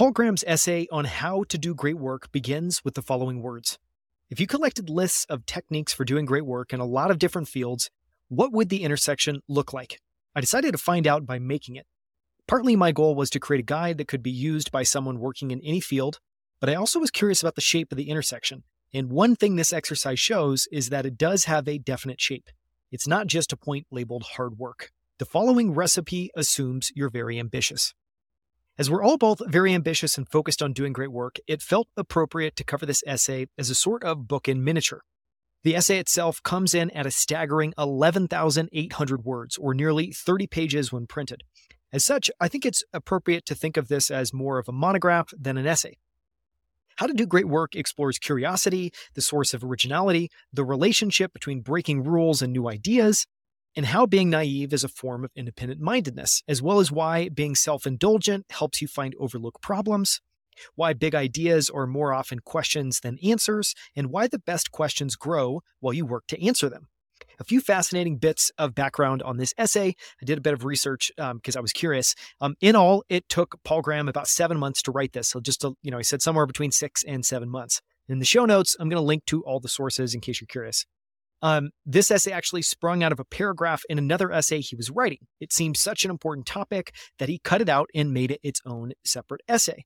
Paul Graham's essay on how to do great work begins with the following words If you collected lists of techniques for doing great work in a lot of different fields, what would the intersection look like? I decided to find out by making it. Partly my goal was to create a guide that could be used by someone working in any field, but I also was curious about the shape of the intersection. And one thing this exercise shows is that it does have a definite shape. It's not just a point labeled hard work. The following recipe assumes you're very ambitious. As we're all both very ambitious and focused on doing great work, it felt appropriate to cover this essay as a sort of book in miniature. The essay itself comes in at a staggering 11,800 words, or nearly 30 pages when printed. As such, I think it's appropriate to think of this as more of a monograph than an essay. How to Do Great Work explores curiosity, the source of originality, the relationship between breaking rules and new ideas, and how being naive is a form of independent mindedness, as well as why being self indulgent helps you find overlooked problems, why big ideas are more often questions than answers, and why the best questions grow while you work to answer them. A few fascinating bits of background on this essay. I did a bit of research because um, I was curious. Um, in all, it took Paul Graham about seven months to write this. So just, to, you know, he said somewhere between six and seven months. In the show notes, I'm going to link to all the sources in case you're curious. Um, this essay actually sprung out of a paragraph in another essay he was writing. It seemed such an important topic that he cut it out and made it its own separate essay.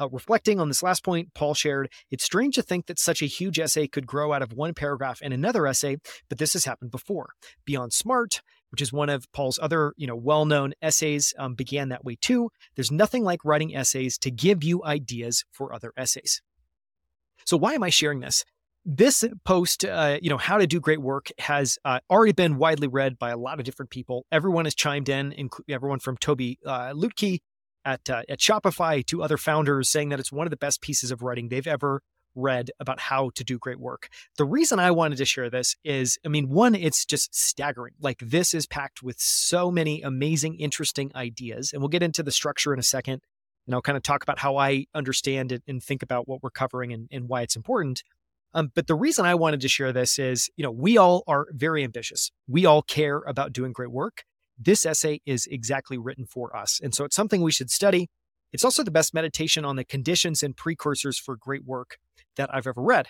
Uh, reflecting on this last point, Paul shared, It's strange to think that such a huge essay could grow out of one paragraph in another essay, but this has happened before. Beyond Smart, which is one of Paul's other, you know, well-known essays, um, began that way too. There's nothing like writing essays to give you ideas for other essays. So why am I sharing this? This post, uh, you know, how to do great work has uh, already been widely read by a lot of different people. Everyone has chimed in, including everyone from Tobi uh, Lutke at uh, at Shopify to other founders, saying that it's one of the best pieces of writing they've ever read about how to do great work. The reason I wanted to share this is, I mean, one, it's just staggering. Like this is packed with so many amazing, interesting ideas, and we'll get into the structure in a second. And I'll kind of talk about how I understand it and think about what we're covering and, and why it's important. Um, but the reason I wanted to share this is, you know, we all are very ambitious. We all care about doing great work. This essay is exactly written for us. And so it's something we should study. It's also the best meditation on the conditions and precursors for great work that I've ever read.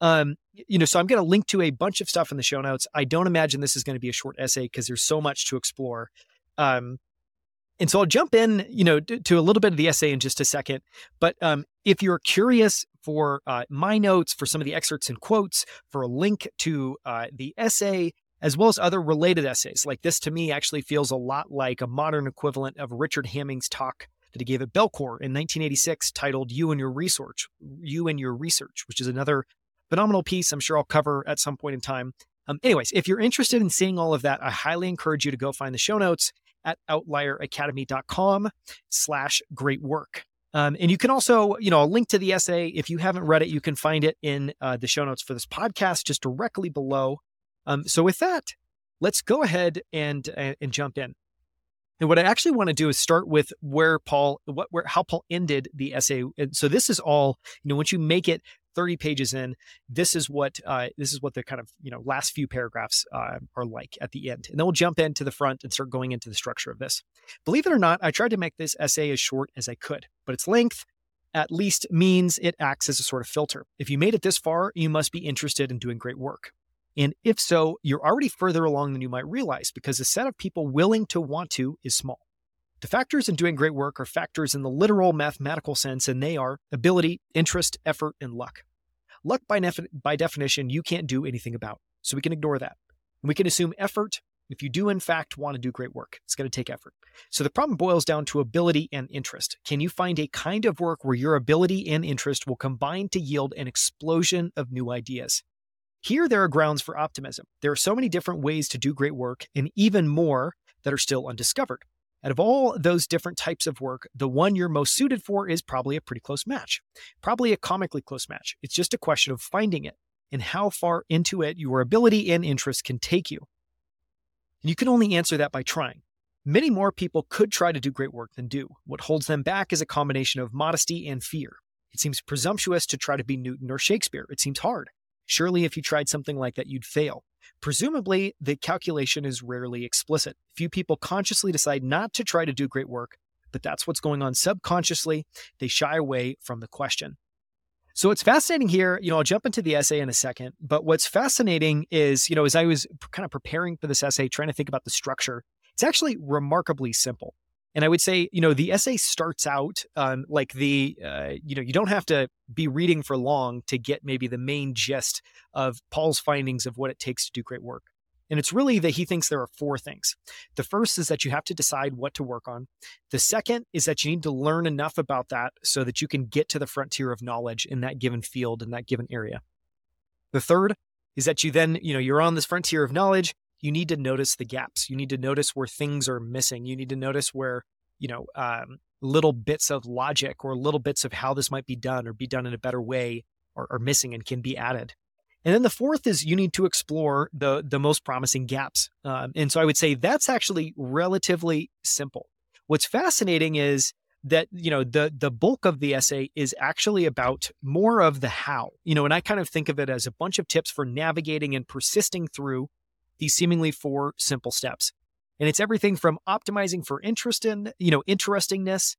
Um, you know, so I'm going to link to a bunch of stuff in the show notes. I don't imagine this is going to be a short essay because there's so much to explore. Um, and so I'll jump in, you know, to, to, a little bit of the essay in just a second. But um, if you're curious for uh, my notes, for some of the excerpts and quotes, for a link to uh, the essay, as well as other related essays, like this to me actually feels a lot like a modern equivalent of Richard Hamming's talk that he gave at Bellcore in 1986 titled You and Your Research, You and Your Research, which is another phenomenal piece I'm sure I'll cover at some point in time. Um, anyways, if you're interested in seeing all of that, I highly encourage you to go find the show notes at outlieracademy.com slash great work. Um, and you can also, you know, a link to the essay. If you haven't read it, you can find it in uh, the show notes for this podcast, just directly below. Um, so with that, let's go ahead and uh, and jump in. And what I actually want to do is start with where Paul, what, where, how Paul ended the essay. And so this is all, you know, once you make it 30 pages in, this is what, uh, this is what the kind of, you know, last few paragraphs uh, are like at the end. And then we'll jump into the front and start going into the structure of this. Believe it or not, I tried to make this essay as short as I could, but its length at least means it acts as a sort of filter. If you made it this far, you must be interested in doing great work. And if so, you're already further along than you might realize because the set of people willing to want to is small. The factors in doing great work are factors in the literal mathematical sense, and they are ability, interest, effort, and luck. Luck, by, nef- by definition, you can't do anything about, so we can ignore that. And we can assume effort. If you do, in fact, want to do great work, it's going to take effort. So the problem boils down to ability and interest. Can you find a kind of work where your ability and interest will combine to yield an explosion of new ideas? Here, there are grounds for optimism. There are so many different ways to do great work, and even more that are still undiscovered. Out of all those different types of work, the one you're most suited for is probably a pretty close match. Probably a comically close match. It's just a question of finding it and how far into it your ability and interest can take you. And you can only answer that by trying. Many more people could try to do great work than do. What holds them back is a combination of modesty and fear. It seems presumptuous to try to be Newton or Shakespeare. It seems hard. Surely, if you tried something like that, you'd fail. Presumably, the calculation is rarely explicit. Few people consciously decide not to try to do great work, but that's what's going on subconsciously. They shy away from the question. So what's fascinating here, you know, I'll jump into the essay in a second, but what's fascinating is, you know, as I was kind of preparing for this essay, trying to think about the structure, it's actually remarkably simple. And I would say, you know, the essay starts out um, like the, uh, you know, you don't have to be reading for long to get maybe the main gist of Paul's findings of what it takes to do great work. And it's really that he thinks there are four things. The first is that you have to decide what to work on. The second is that you need to learn enough about that so that you can get to the frontier of knowledge in that given field, in that given area. The third is that you then, you know, you're on this frontier of knowledge. You need to notice the gaps. You need to notice where things are missing. You need to notice where, you know, um, little bits of logic or little bits of how this might be done or be done in a better way are, are missing and can be added. And then the fourth is you need to explore the the most promising gaps. Um, and so I would say that's actually relatively simple. What's fascinating is that you know the the bulk of the essay is actually about more of the how. You know, and I kind of think of it as a bunch of tips for navigating and persisting through these seemingly four simple steps. And it's everything from optimizing for interest in, you know, interestingness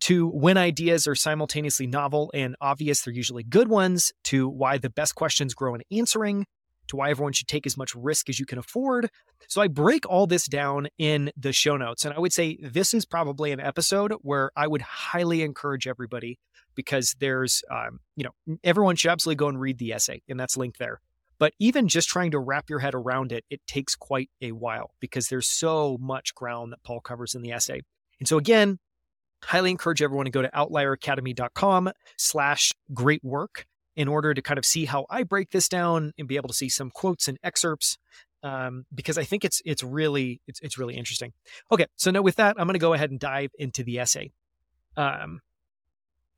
to when ideas are simultaneously novel and obvious, they're usually good ones, to why the best questions grow in answering, to why everyone should take as much risk as you can afford. So I break all this down in the show notes. And I would say this is probably an episode where I would highly encourage everybody because there's, um, you know, everyone should absolutely go and read the essay, and that's linked there. But even just trying to wrap your head around it, it takes quite a while because there's so much ground that Paul covers in the essay. And so again, highly encourage everyone to go to outlieracademy.com slash great work in order to kind of see how I break this down and be able to see some quotes and excerpts um, because I think it's it's really it's it's really interesting. Okay, so now with that, I'm going to go ahead and dive into the essay. Um,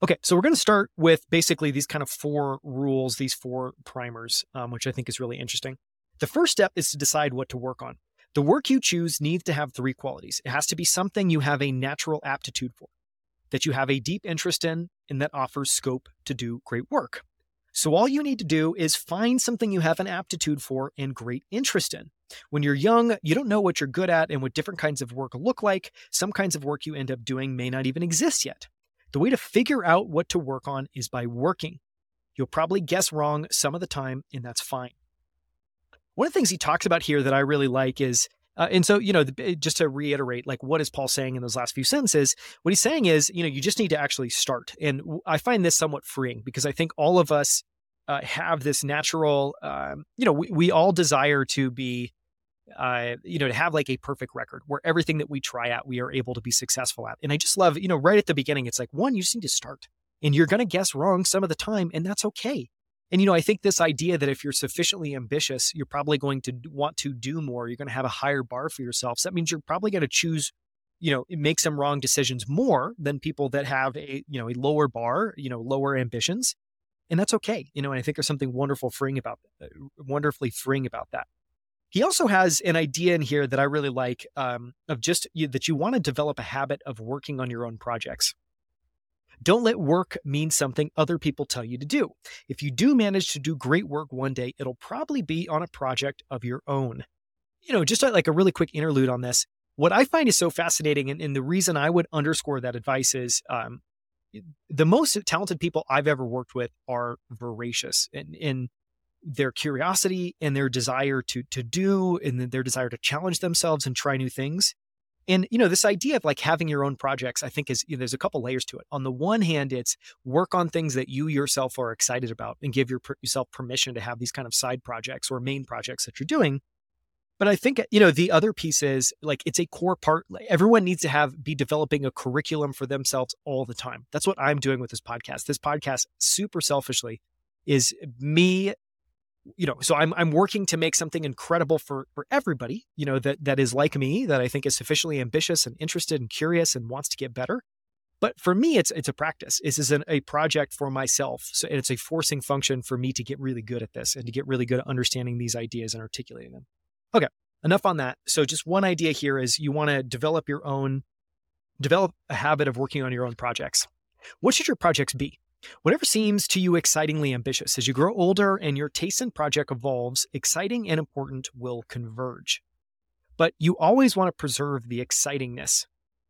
okay, so we're going to start with basically these kind of four rules, these four primers, um, which I think is really interesting. The first step is to decide what to work on. The work you choose needs to have three qualities. It has to be something you have a natural aptitude for that you have a deep interest in and that offers scope to do great work. So, all you need to do is find something you have an aptitude for and great interest in. When you're young, you don't know what you're good at and what different kinds of work look like. Some kinds of work you end up doing may not even exist yet. The way to figure out what to work on is by working. You'll probably guess wrong some of the time, and that's fine. One of the things he talks about here that I really like is uh, and so, you know, the, just to reiterate, like what is Paul saying in those last few sentences? What he's saying is, you know, you just need to actually start. And I find this somewhat freeing because I think all of us uh, have this natural, um, you know, we, we all desire to be, uh, you know, to have like a perfect record where everything that we try out, we are able to be successful at. And I just love, you know, right at the beginning, it's like, one, you just need to start. And you're going to guess wrong some of the time, and that's okay. And, you know, I think this idea that if you're sufficiently ambitious, you're probably going to want to do more. You're going to have a higher bar for yourself. So that means you're probably going to choose, you know, make some wrong decisions more than people that have a, you know, a lower bar, you know, lower ambitions. And that's okay. You know, and I think there's something wonderful freeing about, uh, wonderfully freeing about that. He also has an idea in here that I really like um, of just you, that you want to develop a habit of working on your own projects. Don't let work mean something other people tell you to do. If you do manage to do great work one day, it'll probably be on a project of your own. You know, just like a really quick interlude on this, what I find is so fascinating, and, and the reason I would underscore that advice is um, the most talented people I've ever worked with are voracious in, in their curiosity and their desire to to do and their desire to challenge themselves and try new things. And you know, this idea of like having your own projects, I think is you know, there's a couple layers to it. On the one hand, it's work on things that you yourself are excited about and give your, yourself permission to have these kind of side projects or main projects that you're doing. But I think you know the other piece is like it's a core part. Like, everyone needs to have be developing a curriculum for themselves all the time. That's what I'm doing with this podcast. This podcast, super selfishly, is me you know, so I'm I'm working to make something incredible for for everybody, you know, that that is like me, that I think is sufficiently ambitious and interested and curious and wants to get better. But for me, it's it's a practice. This is an, a project for myself. So it's a forcing function for me to get really good at this and to get really good at understanding these ideas and articulating them. Okay, enough on that. So just one idea here is you want to develop your own, develop a habit of working on your own projects. What should your projects be? Whatever seems to you excitingly ambitious, as you grow older and your taste in project evolves, exciting and important will converge. But you always want to preserve the excitingness.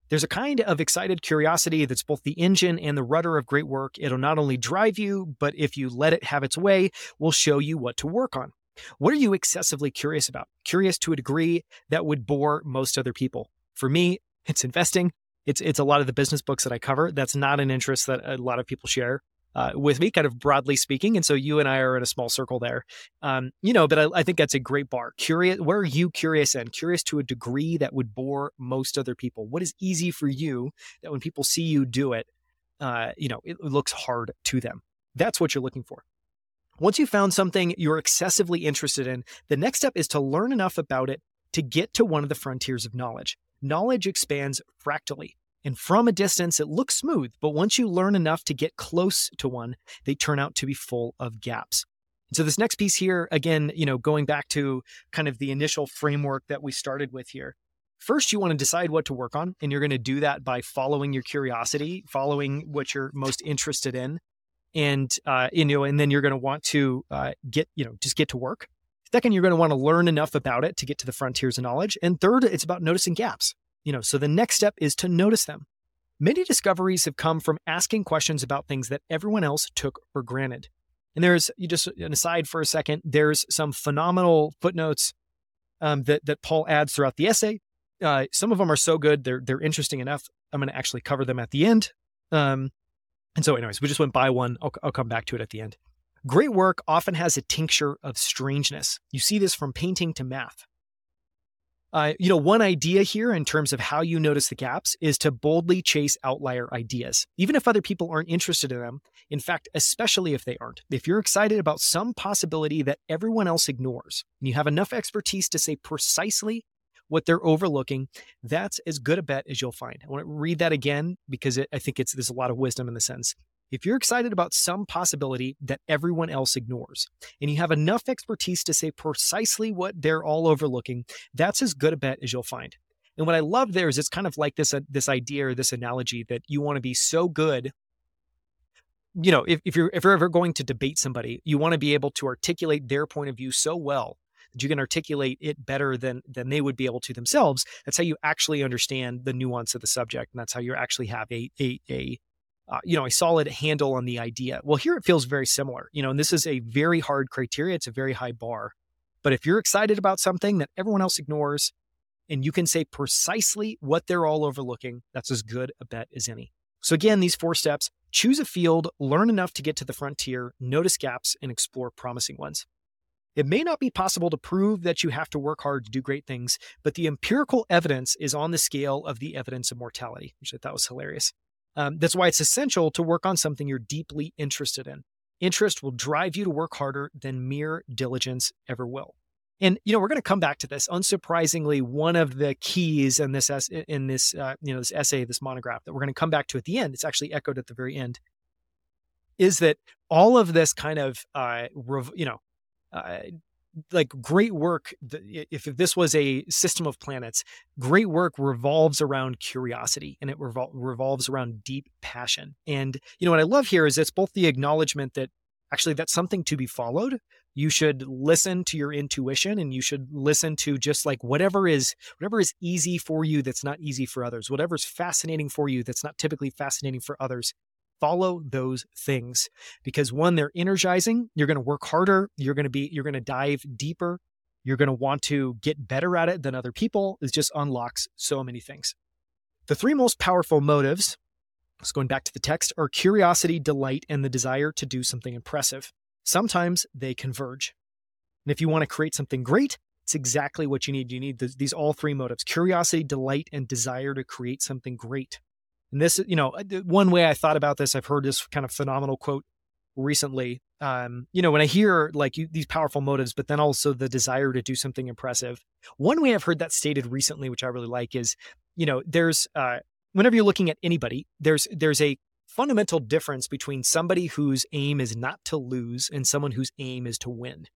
There's a kind of excited curiosity that's both the engine and the rudder of great work. It'll not only drive you, but if you let it have its way, will show you what to work on. What are you excessively curious about? Curious to a degree that would bore most other people. For me, it's investing. It's it's a lot of the business books that I cover. That's not an interest that a lot of people share uh, with me, kind of broadly speaking. And so you and I are in a small circle there. Um, you know, but I, I, think that's a great bar. Curious, where are you curious in? Curious to a degree that would bore most other people. What is easy for you that when people see you do it, uh, you know, it looks hard to them. That's what you're looking for. Once you've found something you're excessively interested in, the next step is to learn enough about it to get to one of the frontiers of knowledge. Knowledge expands fractally. And from a distance, it looks smooth, but once you learn enough to get close to one, they turn out to be full of gaps. So this next piece here, again, you know, going back to kind of the initial framework that we started with here. First, you want to decide what to work on, and you're going to do that by following your curiosity, following what you're most interested in, and uh, you know, and then you're going to want to uh, get, you know, just get to work. Second, you're going to want to learn enough about it to get to the frontiers of knowledge, and third, it's about noticing gaps. You know, so the next step is to notice them. Many discoveries have come from asking questions about things that everyone else took for granted. And there's you just an aside for a second. There's some phenomenal footnotes um, that that Paul adds throughout the essay. Uh, some of them are so good they're they're interesting enough. I'm going to actually cover them at the end. Um, and so, anyways, we just went by one. I'll, I'll come back to it at the end. Great work often has a tincture of strangeness. You see this from painting to math. Uh, you know, one idea here in terms of how you notice the gaps is to boldly chase outlier ideas, even if other people aren't interested in them. In fact, especially if they aren't. If you're excited about some possibility that everyone else ignores, and you have enough expertise to say precisely what they're overlooking, that's as good a bet as you'll find. I want to read that again because it, I think it's there's a lot of wisdom in the sense. If you're excited about some possibility that everyone else ignores, and you have enough expertise to say precisely what they're all overlooking, that's as good a bet as you'll find. And what I love there is it's kind of like this uh, this idea or this analogy that you want to be so good. You know, if, if you're if you're ever going to debate somebody, you want to be able to articulate their point of view so well that you can articulate it better than than they would be able to themselves. That's how you actually understand the nuance of the subject, and that's how you actually have a a, a uh, you know, a solid handle on the idea. Well, here it feels very similar, you know, and this is a very hard criteria. It's a very high bar. But if you're excited about something that everyone else ignores and you can say precisely what they're all overlooking, that's as good a bet as any. So, again, these four steps choose a field, learn enough to get to the frontier, notice gaps, and explore promising ones. It may not be possible to prove that you have to work hard to do great things, but the empirical evidence is on the scale of the evidence of mortality, which I thought was hilarious. Um, that's why it's essential to work on something you're deeply interested in. Interest will drive you to work harder than mere diligence ever will. And you know we're going to come back to this. Unsurprisingly, one of the keys in this in this uh, you know this essay, this monograph that we're going to come back to at the end. It's actually echoed at the very end. Is that all of this kind of uh, you know uh, like great work if this was a system of planets great work revolves around curiosity and it revol- revolves around deep passion. And you know what i love here is it's both the acknowledgement that actually that's something to be followed. You should listen to your intuition and you should listen to just like whatever is whatever is easy for you that's not easy for others whatever's fascinating for you that's not typically fascinating for others follow those things because one they're energizing you're going to work harder you're going to be you're going to dive deeper you're going to want to get better at it than other people it just unlocks so many things. The three most powerful motives so going back to the text are curiosity delight and the desire to do something impressive. Sometimes they converge. And if you want to create something great it's exactly what you need. You need these all three motives curiosity delight and desire to create something great and this, you know, one way I thought about this, I've heard this kind of phenomenal quote recently. Um, you know, when I hear like you, these powerful motives, but then also the desire to do something impressive. One way I've heard that stated recently, which I really like, is, you know, there's uh, whenever you're looking at anybody, there's there's a fundamental difference between somebody whose aim is not to lose and someone whose aim is to win.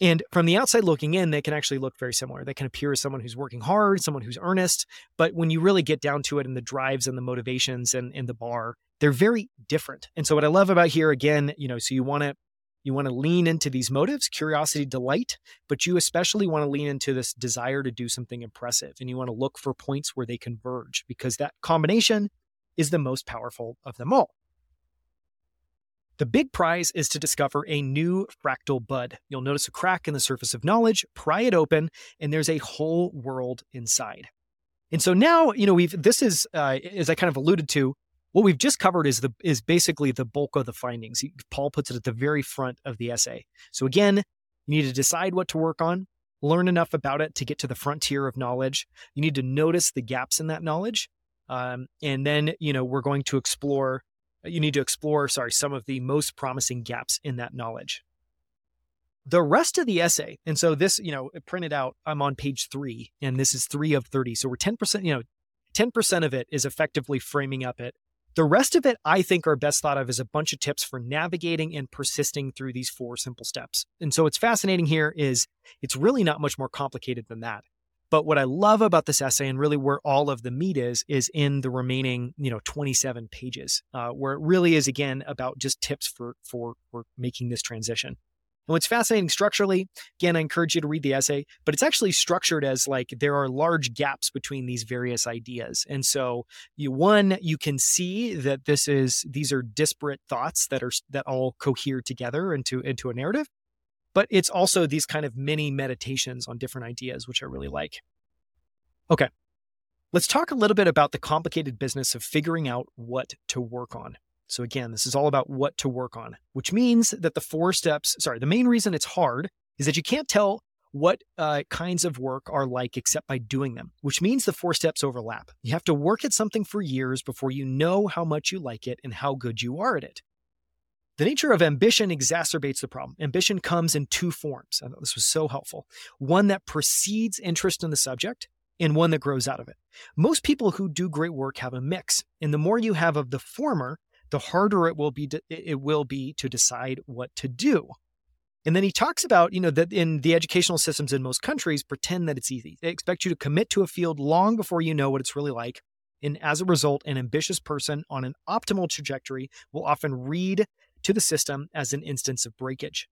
And from the outside looking in, they can actually look very similar. They can appear as someone who's working hard, someone who's earnest. But when you really get down to it and the drives and the motivations and, and the bar, they're very different. And so what I love about here, again, you know, so you want to You want to lean into these motives, curiosity, delight, but you especially want to lean into this desire to do something impressive. And you want to look for points where they converge because that combination is the most powerful of them all. The big prize is to discover a new fractal bud. You'll notice a crack in the surface of knowledge, pry it open, and there's a whole world inside. And so now, you know, we've this is uh, as I kind of alluded to, what we've just covered is the is basically the bulk of the findings. Paul puts it at the very front of the essay. So again, you need to decide what to work on, learn enough about it to get to the frontier of knowledge. You need to notice the gaps in that knowledge, um, and then you know we're going to explore. You need to explore, sorry, some of the most promising gaps in that knowledge. The rest of the essay, and so this, you know, printed out, I'm on page three, and this is three of 30. So we're 10%, you know, 10% of it is effectively framing up it. The rest of it, I think, are best thought of as a bunch of tips for navigating and persisting through these four simple steps. And so what's fascinating here is it's really not much more complicated than that. But what I love about this essay and really where all of the meat is, is in the remaining, you know, 27 pages, uh, where it really is again about just tips for for for making this transition. And what's fascinating structurally, again, I encourage you to read the essay, but it's actually structured as like there are large gaps between these various ideas. And so you one, you can see that this is these are disparate thoughts that are that all cohere together into into a narrative. But it's also these kind of mini meditations on different ideas, which I really like. Okay. Let's talk a little bit about the complicated business of figuring out what to work on. So, again, this is all about what to work on, which means that the four steps, sorry, the main reason it's hard is that you can't tell what uh, kinds of work are like except by doing them, which means the four steps overlap. You have to work at something for years before you know how much you like it and how good you are at it. The nature of ambition exacerbates the problem. Ambition comes in two forms. I thought this was so helpful. One that precedes interest in the subject, and one that grows out of it. Most people who do great work have a mix, and the more you have of the former, the harder it will be to, it will be to decide what to do. And then he talks about, you know, that in the educational systems in most countries pretend that it's easy. They expect you to commit to a field long before you know what it's really like. And as a result, an ambitious person on an optimal trajectory will often read to the system as an instance of breakage.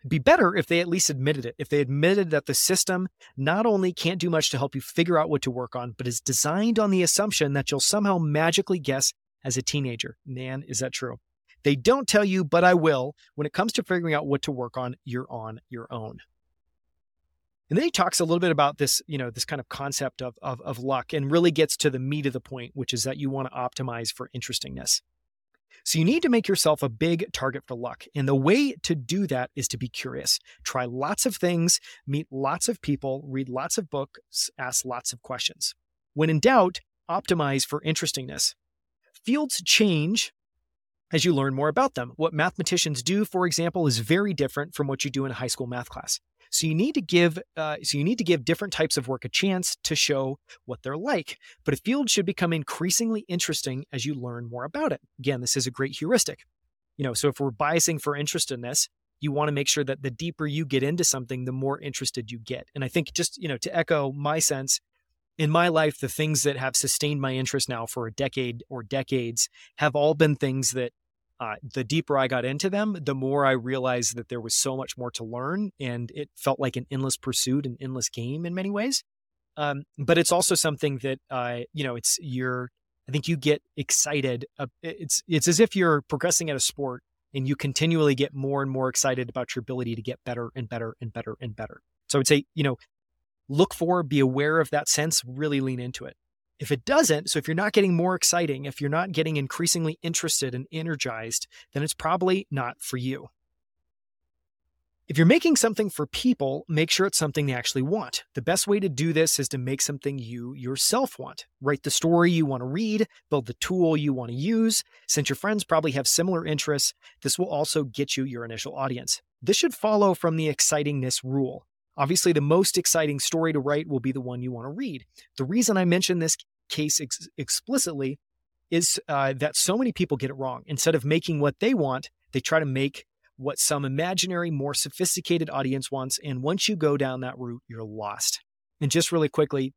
It'd be better if they at least admitted it, if they admitted that the system not only can't do much to help you figure out what to work on, but is designed on the assumption that you'll somehow magically guess as a teenager. Man, is that true? They don't tell you, but I will. When it comes to figuring out what to work on, you're on your own. And then he talks a little bit about this, you know, this kind of concept of, of, of luck and really gets to the meat of the point, which is that you want to optimize for interestingness. So you need to make yourself a big target for luck. And the way to do that is to be curious. Try lots of things, meet lots of people, read lots of books, ask lots of questions. When in doubt, optimize for interestingness. Fields change as you learn more about them. What mathematicians do, for example, is very different from what you do in a high school math class. So you need to give uh, so you need to give different types of work a chance to show what they're like. But a field should become increasingly interesting as you learn more about it. Again, this is a great heuristic. You know, so if we're biasing for interest in this, you want to make sure that the deeper you get into something, the more interested you get. And I think just, you know, to echo my sense, in my life, the things that have sustained my interest now for a decade or decades have all been things that uh, the deeper I got into them, the more I realized that there was so much more to learn, and it felt like an endless pursuit, an endless game in many ways. Um, but it's also something that uh, you know, it's you're. I think you get excited. It's it's as if you're progressing at a sport, and you continually get more and more excited about your ability to get better and better and better and better. So I would say, you know, look for, be aware of that sense, really lean into it. If it doesn't, so if you're not getting more exciting, if you're not getting increasingly interested and energized, then it's probably not for you. If you're making something for people, make sure it's something they actually want. The best way to do this is to make something you yourself want. Write the story you want to read, build the tool you want to use. Since your friends probably have similar interests, this will also get you your initial audience. This should follow from the excitingness rule. Obviously, the most exciting story to write will be the one you want to read. The reason I mention this case ex- explicitly is uh, that so many people get it wrong. Instead of making what they want, they try to make what some imaginary, more sophisticated audience wants. And once you go down that route, you're lost. And just really quickly,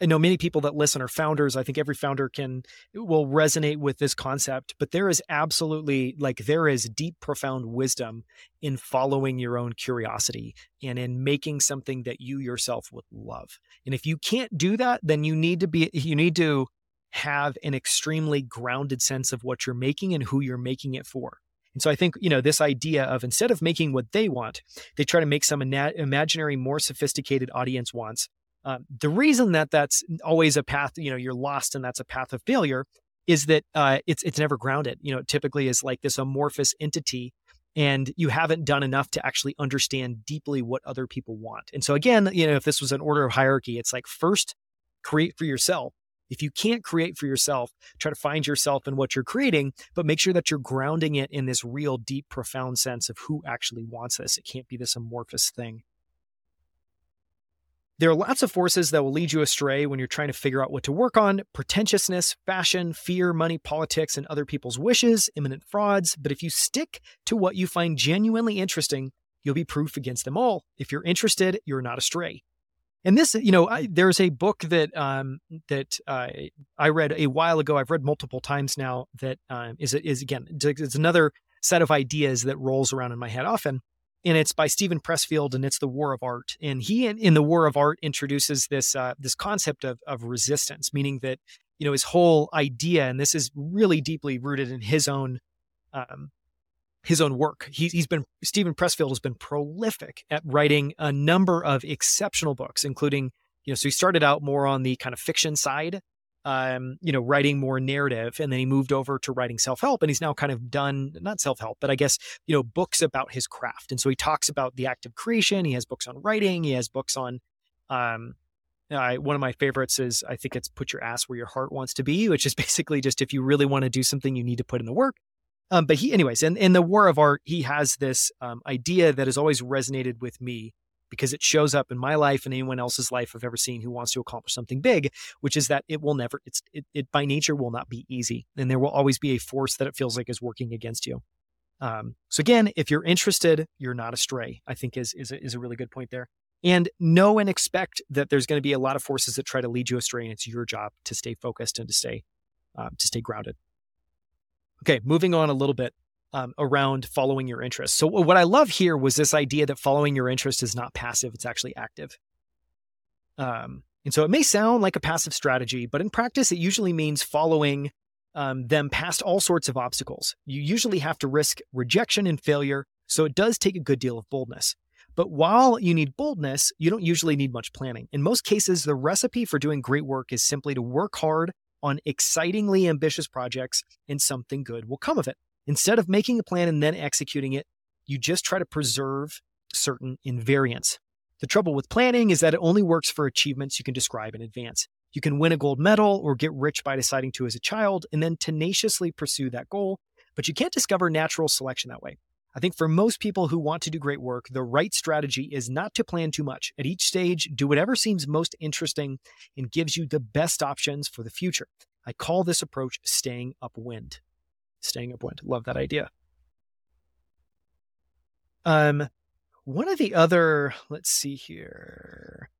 I know many people that listen are founders. I think every founder can will resonate with this concept, but there is absolutely like there is deep profound wisdom in following your own curiosity and in making something that you yourself would love. And if you can't do that, then you need to be you need to have an extremely grounded sense of what you're making and who you're making it for. And so I think, you know, this idea of instead of making what they want, they try to make some imaginary, more sophisticated audience wants um, the reason that that's always a path, you know, you're lost and that's a path of failure is that uh, it's it's never grounded. You know, it typically is like this amorphous entity, and you haven't done enough to actually understand deeply what other people want. And so again, you know, if this was an order of hierarchy, it's like first create for yourself. If you can't create for yourself, try to find yourself in what you're creating, but make sure that you're grounding it in this real, deep, profound sense of who actually wants this. It can't be this amorphous thing. There are lots of forces that will lead you astray when you're trying to figure out what to work on pretentiousness, fashion, fear, money, politics, and other people's wishes, imminent frauds. But if you stick to what you find genuinely interesting, you'll be proof against them all. If you're interested, you're not astray. And this, you know, I, there's a book that um, that uh, I read a while ago. I've read multiple times now. That um, is is again, it's another set of ideas that rolls around in my head often and it's by Steven Pressfield, and it's the War of Art. And he, in the War of Art, introduces this uh, this concept of of resistance, meaning that you know his whole idea, and this is really deeply rooted in his own um, his own work. He, he's been Steven Pressfield has been prolific at writing a number of exceptional books, including you know. So he started out more on the kind of fiction side, um, you know, writing more narrative. And then he moved over to writing self help. And he's now kind of done, not self help, but I guess, you know, books about his craft. And so he talks about the act of creation. He has books on writing. He has books on, um, one of my favorites is I think it's put your ass where your heart wants to be, which is basically just if you really want to do something, you need to put in the work. Um, but he, anyways, in, in the War of Art, he has this um, idea that has always resonated with me because it shows up in my life and anyone else's life I've ever seen who wants to accomplish something big, which is that it will never, it's, it, it by nature will not be easy. And there will always be a force that it feels like is working against you. Um, so again, if you're interested, you're not astray, I think is, is, a, is a really good point there. And know and expect that there's going to be a lot of forces that try to lead you astray, and it's your job to stay focused and to stay um, to stay grounded. Okay, moving on a little bit um, around following your interest. So, what I love here was this idea that following your interest is not passive, it's actually active. Um, and so it may sound like a passive strategy, but in practice, it usually means following um, them past all sorts of obstacles. You usually have to risk rejection and failure, so it does take a good deal of boldness. But while you need boldness, you don't usually need much planning. In most cases, the recipe for doing great work is simply to work hard on excitingly ambitious projects, and something good will come of it. Instead of making a plan and then executing it, you just try to preserve certain invariants. The trouble with planning is that it only works for achievements you can describe in advance. You can win a gold medal or get rich by deciding to as a child and then tenaciously pursue that goal, but you can't discover natural selection that way. I think for most people who want to do great work, the right strategy is not to plan too much. At each stage, do whatever seems most interesting and gives you the best options for the future. I call this approach staying upwind staying upwind. Love that idea. Um, one of the other, let's see here.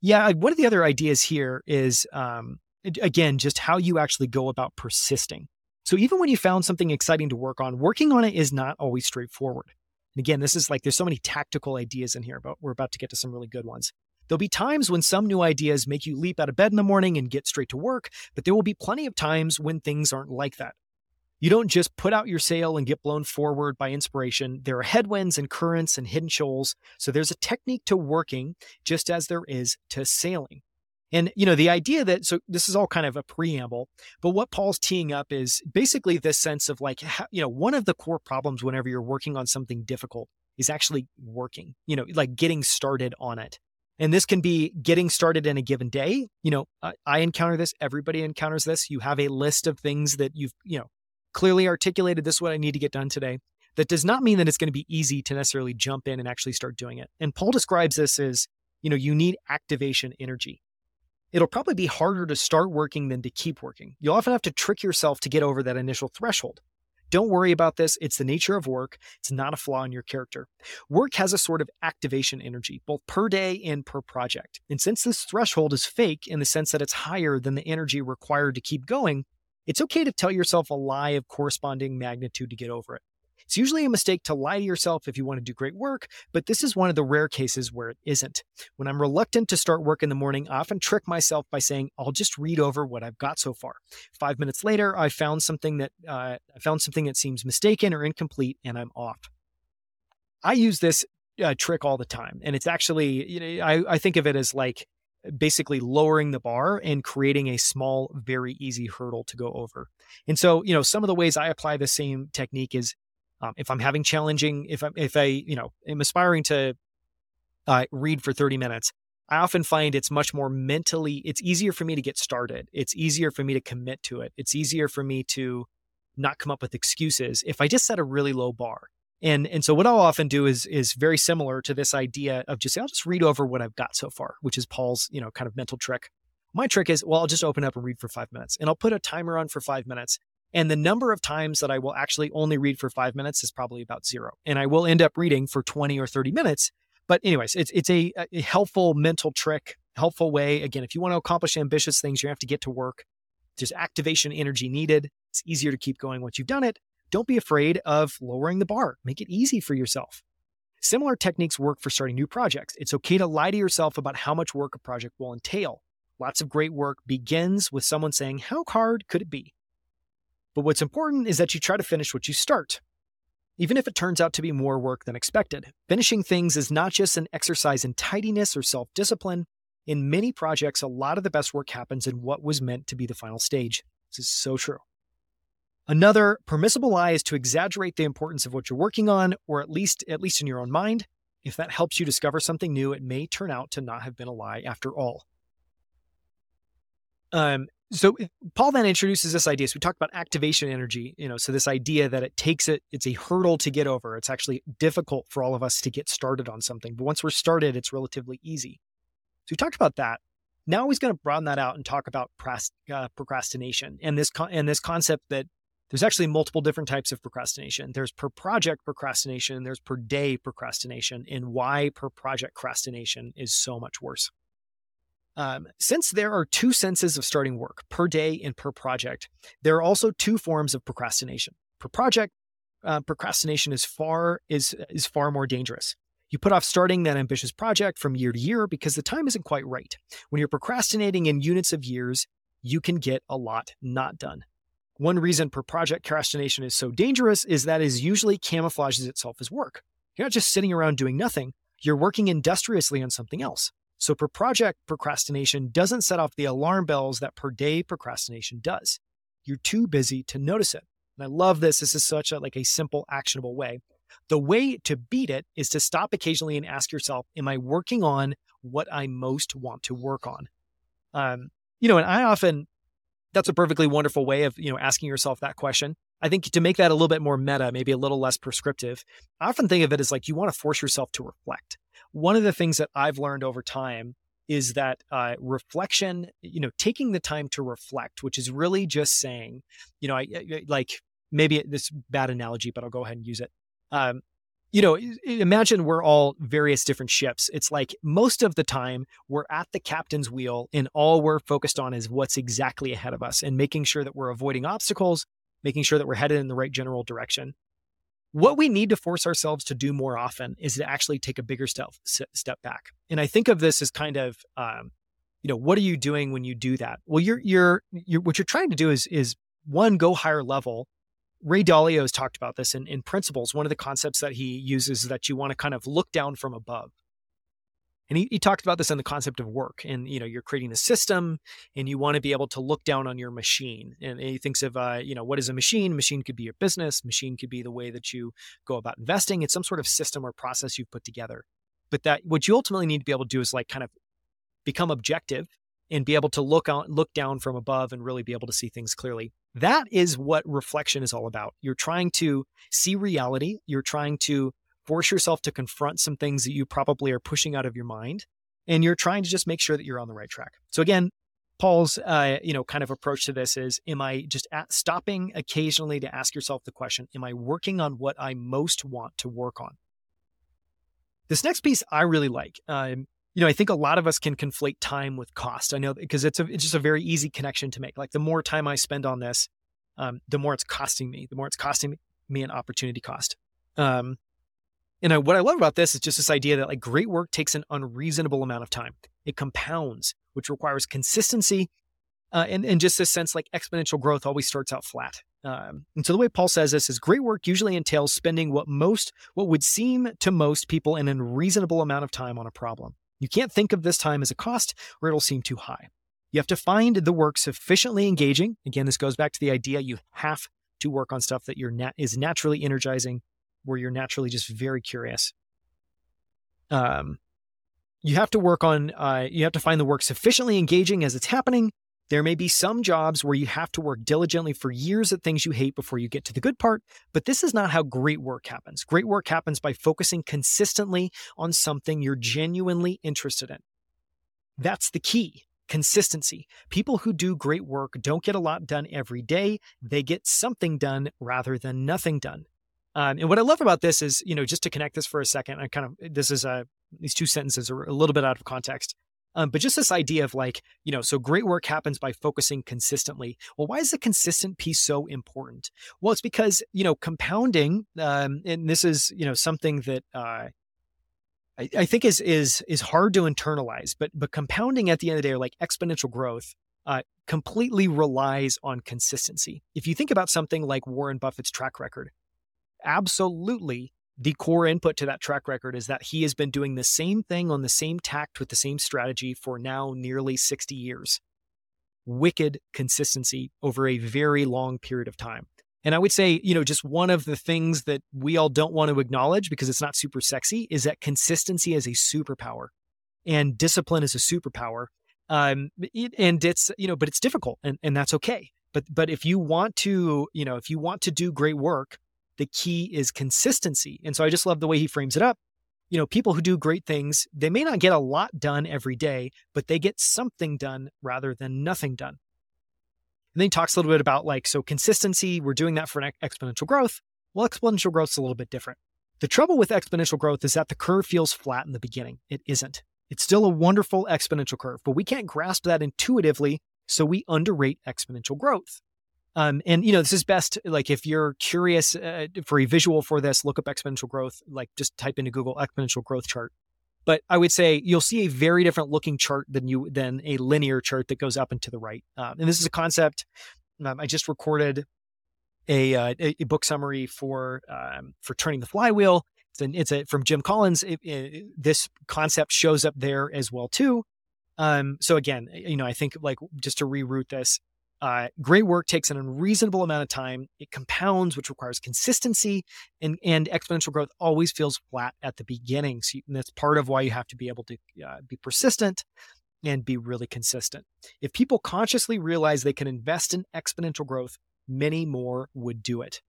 Yeah, one of the other ideas here is, um, again, just how you actually go about persisting. So even when you found something exciting to work on, working on it is not always straightforward. And again, this is like there's so many tactical ideas in here, but we're about to get to some really good ones. There'll be times when some new ideas make you leap out of bed in the morning and get straight to work, but there will be plenty of times when things aren't like that. You don't just put out your sail and get blown forward by inspiration. There are headwinds and currents and hidden shoals. So there's a technique to working just as there is to sailing. And, you know, the idea that, so this is all kind of a preamble, but what Paul's teeing up is basically this sense of like, you know, one of the core problems whenever you're working on something difficult is actually working, you know, like getting started on it. And this can be getting started in a given day. You know, I encounter this, everybody encounters this. You have a list of things that you've, you know, clearly articulated this is what I need to get done today. That does not mean that it's going to be easy to necessarily jump in and actually start doing it. And Paul describes this as, you know, you need activation energy. It'll probably be harder to start working than to keep working. You'll often have to trick yourself to get over that initial threshold. Don't worry about this. It's the nature of work. It's not a flaw in your character. Work has a sort of activation energy, both per day and per project. And since this threshold is fake in the sense that it's higher than the energy required to keep going, it's okay to tell yourself a lie of corresponding magnitude to get over it. It's usually a mistake to lie to yourself if you want to do great work, but this is one of the rare cases where it isn't. When I'm reluctant to start work in the morning, I often trick myself by saying, I'll just read over what I've got so far. Five minutes later, I found something that uh, I found something that seems mistaken or incomplete, and I'm off. I use this uh, trick all the time, and it's actually, you know, I, I think of it as like basically lowering the bar and creating a small, very easy hurdle to go over. And so, you know, some of the ways I apply the same technique is um, if I'm having challenging, if I if I you know am aspiring to uh, read for 30 minutes, I often find it's much more mentally. It's easier for me to get started. It's easier for me to commit to it. It's easier for me to not come up with excuses if I just set a really low bar. And and so what I'll often do is is very similar to this idea of just say, I'll just read over what I've got so far, which is Paul's you know kind of mental trick. My trick is well I'll just open up and read for five minutes, and I'll put a timer on for five minutes, and the number of times that I will actually only read for five minutes is probably about zero. And I will end up reading for 20 or 30 minutes. But, anyways, it's, it's a, a helpful mental trick, helpful way. Again, if you want to accomplish ambitious things, you have to get to work. There's activation energy needed. It's easier to keep going once you've done it. Don't be afraid of lowering the bar, make it easy for yourself. Similar techniques work for starting new projects. It's okay to lie to yourself about how much work a project will entail. Lots of great work begins with someone saying, How hard could it be? But what's important is that you try to finish what you start. Even if it turns out to be more work than expected, finishing things is not just an exercise in tidiness or self discipline. In many projects, a lot of the best work happens in what was meant to be the final stage. This is so true. Another permissible lie is to exaggerate the importance of what you're working on, or at least at least in your own mind. If that helps you discover something new, it may turn out to not have been a lie after all. Um, so Paul then introduces this idea. So we talked about activation energy, you know, so this idea that it takes it, it's a hurdle to get over. It's actually difficult for all of us to get started on something. But once we're started, it's relatively easy. So we talked about that. Now he's going to broaden that out and talk about uh, procrastination and this con- and this concept that there's actually multiple different types of procrastination. There's per project procrastination, there's per day procrastination, and why per project procrastination is so much worse. Um, since there are two senses of starting work per day and per project, there are also two forms of procrastination. Per project, uh, procrastination is far is is far more dangerous. You put off starting that ambitious project from year to year because the time isn't quite right. When you're procrastinating in units of years, you can get a lot not done. One reason per project procrastination is so dangerous is that it usually camouflages itself as work. You're not just sitting around doing nothing, you're working industriously on something else. So per project procrastination doesn't set off the alarm bells that per day procrastination does. You're too busy to notice it. And I love this. This is such a like a simple, actionable way. The way to beat it is to stop occasionally and ask yourself, am I working on what I most want to work on? Um, you know, and I often that's a perfectly wonderful way of, you know, asking yourself that question. I think to make that a little bit more meta, maybe a little less prescriptive, I often think of it as like you want to force yourself to reflect one of the things that I've learned over time is that uh, reflection, you know, taking the time to reflect, which is really just saying, you know, I, I like maybe this bad analogy, but I'll go ahead and use it. Um, you know, imagine we're all various different ships. It's like most of the time we're at the captain's wheel and all we're focused on is what's exactly ahead of us and making sure that we're avoiding obstacles, making sure that we're headed in the right general direction. What we need to force ourselves to do more often is to actually take a bigger step step back. And I think of this as kind of, um, you know, what are you doing when you do that? Well, you're you're you're what you're trying to do is is one go higher level. Ray Dalio has talked about this in, in principles. One of the concepts that he uses is that you want to kind of look down from above. And he, he talked about this in the concept of work. And, you know, you're creating a system and you want to be able to look down on your machine. And he thinks of, uh, you know, what is a machine? Machine could be your business. Machine could be the way that you go about investing. It's some sort of system or process you've put together. But that what you ultimately need to be able to do is like kind of become objective and be able to look on look down from above and really be able to see things clearly. That is what reflection is all about. You're trying to see reality. You're trying to force yourself to confront some things that you probably are pushing out of your mind. And you're trying to just make sure that you're on the right track. So, again, Paul's, uh, you know, kind of approach to this is: Am I just stopping occasionally to ask yourself the question, "Am I working on what I most want to work on?" This next piece I really like. Um, you know, I think a lot of us can conflate time with cost. I know because it's a, it's just a very easy connection to make. Like the more time I spend on this, um, the more it's costing me. The more it's costing me an opportunity cost. Um, and I, what I love about this is just this idea that like great work takes an unreasonable amount of time. It compounds, which requires consistency, uh, and and just this sense like exponential growth always starts out flat. Um, and so the way Paul says this is great work usually entails spending what most what would seem to most people an unreasonable amount of time on a problem. You can't think of this time as a cost, or it'll seem too high. You have to find the work sufficiently engaging. Again, this goes back to the idea you have to work on stuff that you're is naturally energizing where you're naturally just very curious. Um, you have to work on, uh, you have to find the work sufficiently engaging as it's happening. There may be some jobs where you have to work diligently for years at things you hate before you get to the good part, but this is not how great work happens. Great work happens by focusing consistently on something you're genuinely interested in. That's the key consistency. People who do great work don't get a lot done every day, they get something done rather than nothing done. Um, and what I love about this is, you know, just to connect this for a second, I kind of, this is a, these two sentences are a little bit out of context. Um, but just this idea of like, you know, so great work happens by focusing consistently. Well, why is the consistent piece so important? Well, it's because, you know, compounding, um, and this is, you know, something that, uh, I, think is is is hard to internalize, but but compounding at the end of the day, or like exponential growth, uh, completely relies on consistency. If you think about something like Warren Buffett's track record, absolutely the core input to that track record is that he has been doing the same thing on the same tact with the same strategy for now nearly 60 years. Wicked consistency over a very long period of time. And I would say, you know, just one of the things that we all don't want to acknowledge because it's not super sexy is that consistency is a superpower and discipline is a superpower. Um, and it's, you know, but it's difficult and, and that's okay. But, but if you want to, you know, if you want to do great work, the key is consistency. And so I just love the way he frames it up. You know, people who do great things, they may not get a lot done every day, but they get something done rather than nothing done. And then he talks a little bit about like, so consistency, we're doing that for an exponential growth. Well, exponential growth is a little bit different. The trouble with exponential growth is that the curve feels flat in the beginning. It isn't. It's still a wonderful exponential curve, but we can't grasp that intuitively, so we underrate exponential growth. Um, and you know, this is best like if you're curious uh, for a visual for this, look up exponential growth. Like just type into Google exponential growth chart. But I would say you'll see a very different looking chart than you than a linear chart that goes up and to the right. Um, and this is a concept. Um, I just recorded a, uh, a book summary for um, for turning the flywheel. It's, an, it's a, from Jim Collins. It, it, this concept shows up there as well too. Um, so again, you know, I think like just to reroute this, uh, great work takes an unreasonable amount of time. It compounds, which requires consistency, and, and exponential growth always feels flat at the beginning. So you, that's part of why you have to be able to uh, be persistent and be really consistent. If people consciously realize they can invest in exponential growth, many more would do it.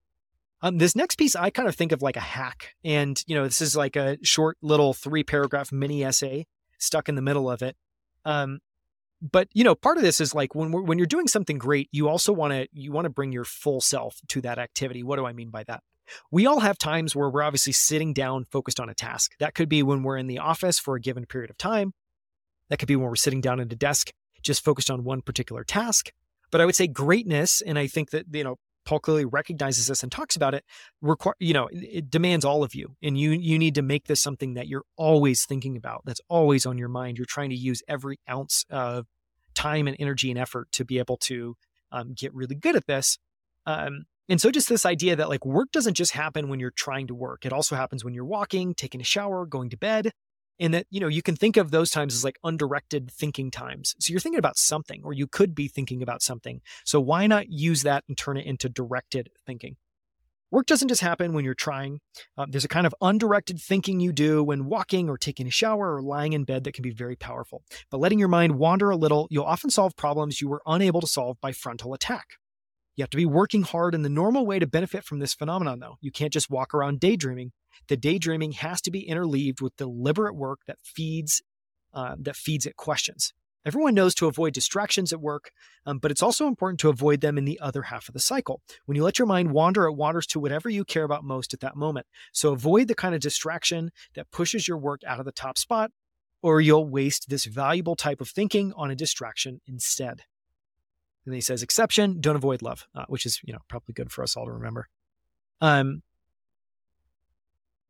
Um, this next piece I kind of think of like a hack, and you know this is like a short little three paragraph mini essay stuck in the middle of it. Um, but you know part of this is like when when you're doing something great you also want to you want to bring your full self to that activity. What do i mean by that? We all have times where we're obviously sitting down focused on a task. That could be when we're in the office for a given period of time. That could be when we're sitting down at a desk just focused on one particular task. But i would say greatness and i think that you know Paul clearly recognizes this and talks about it. Require, you know, it demands all of you, and you you need to make this something that you're always thinking about. That's always on your mind. You're trying to use every ounce of time and energy and effort to be able to um, get really good at this. Um, and so just this idea that like work doesn't just happen when you're trying to work. It also happens when you're walking, taking a shower, going to bed, and that you know you can think of those times as like undirected thinking times. So you're thinking about something or you could be thinking about something. So why not use that and turn it into directed thinking? Work doesn't just happen when you're trying. Uh, there's a kind of undirected thinking you do when walking or taking a shower or lying in bed that can be very powerful. But letting your mind wander a little you'll often solve problems you were unable to solve by frontal attack you have to be working hard in the normal way to benefit from this phenomenon though you can't just walk around daydreaming the daydreaming has to be interleaved with deliberate work that feeds uh, that feeds it questions. Everyone knows to avoid distractions at work, um, but it's also important to avoid them in the other half of the cycle. When you let your mind wander, it wanders to whatever you care about most at that moment. So avoid the kind of distraction that pushes your work out of the top spot, or you'll waste this valuable type of thinking on a distraction instead. And then he says, exception, don't avoid love, uh, which is, you know, probably good for us all to remember. Um,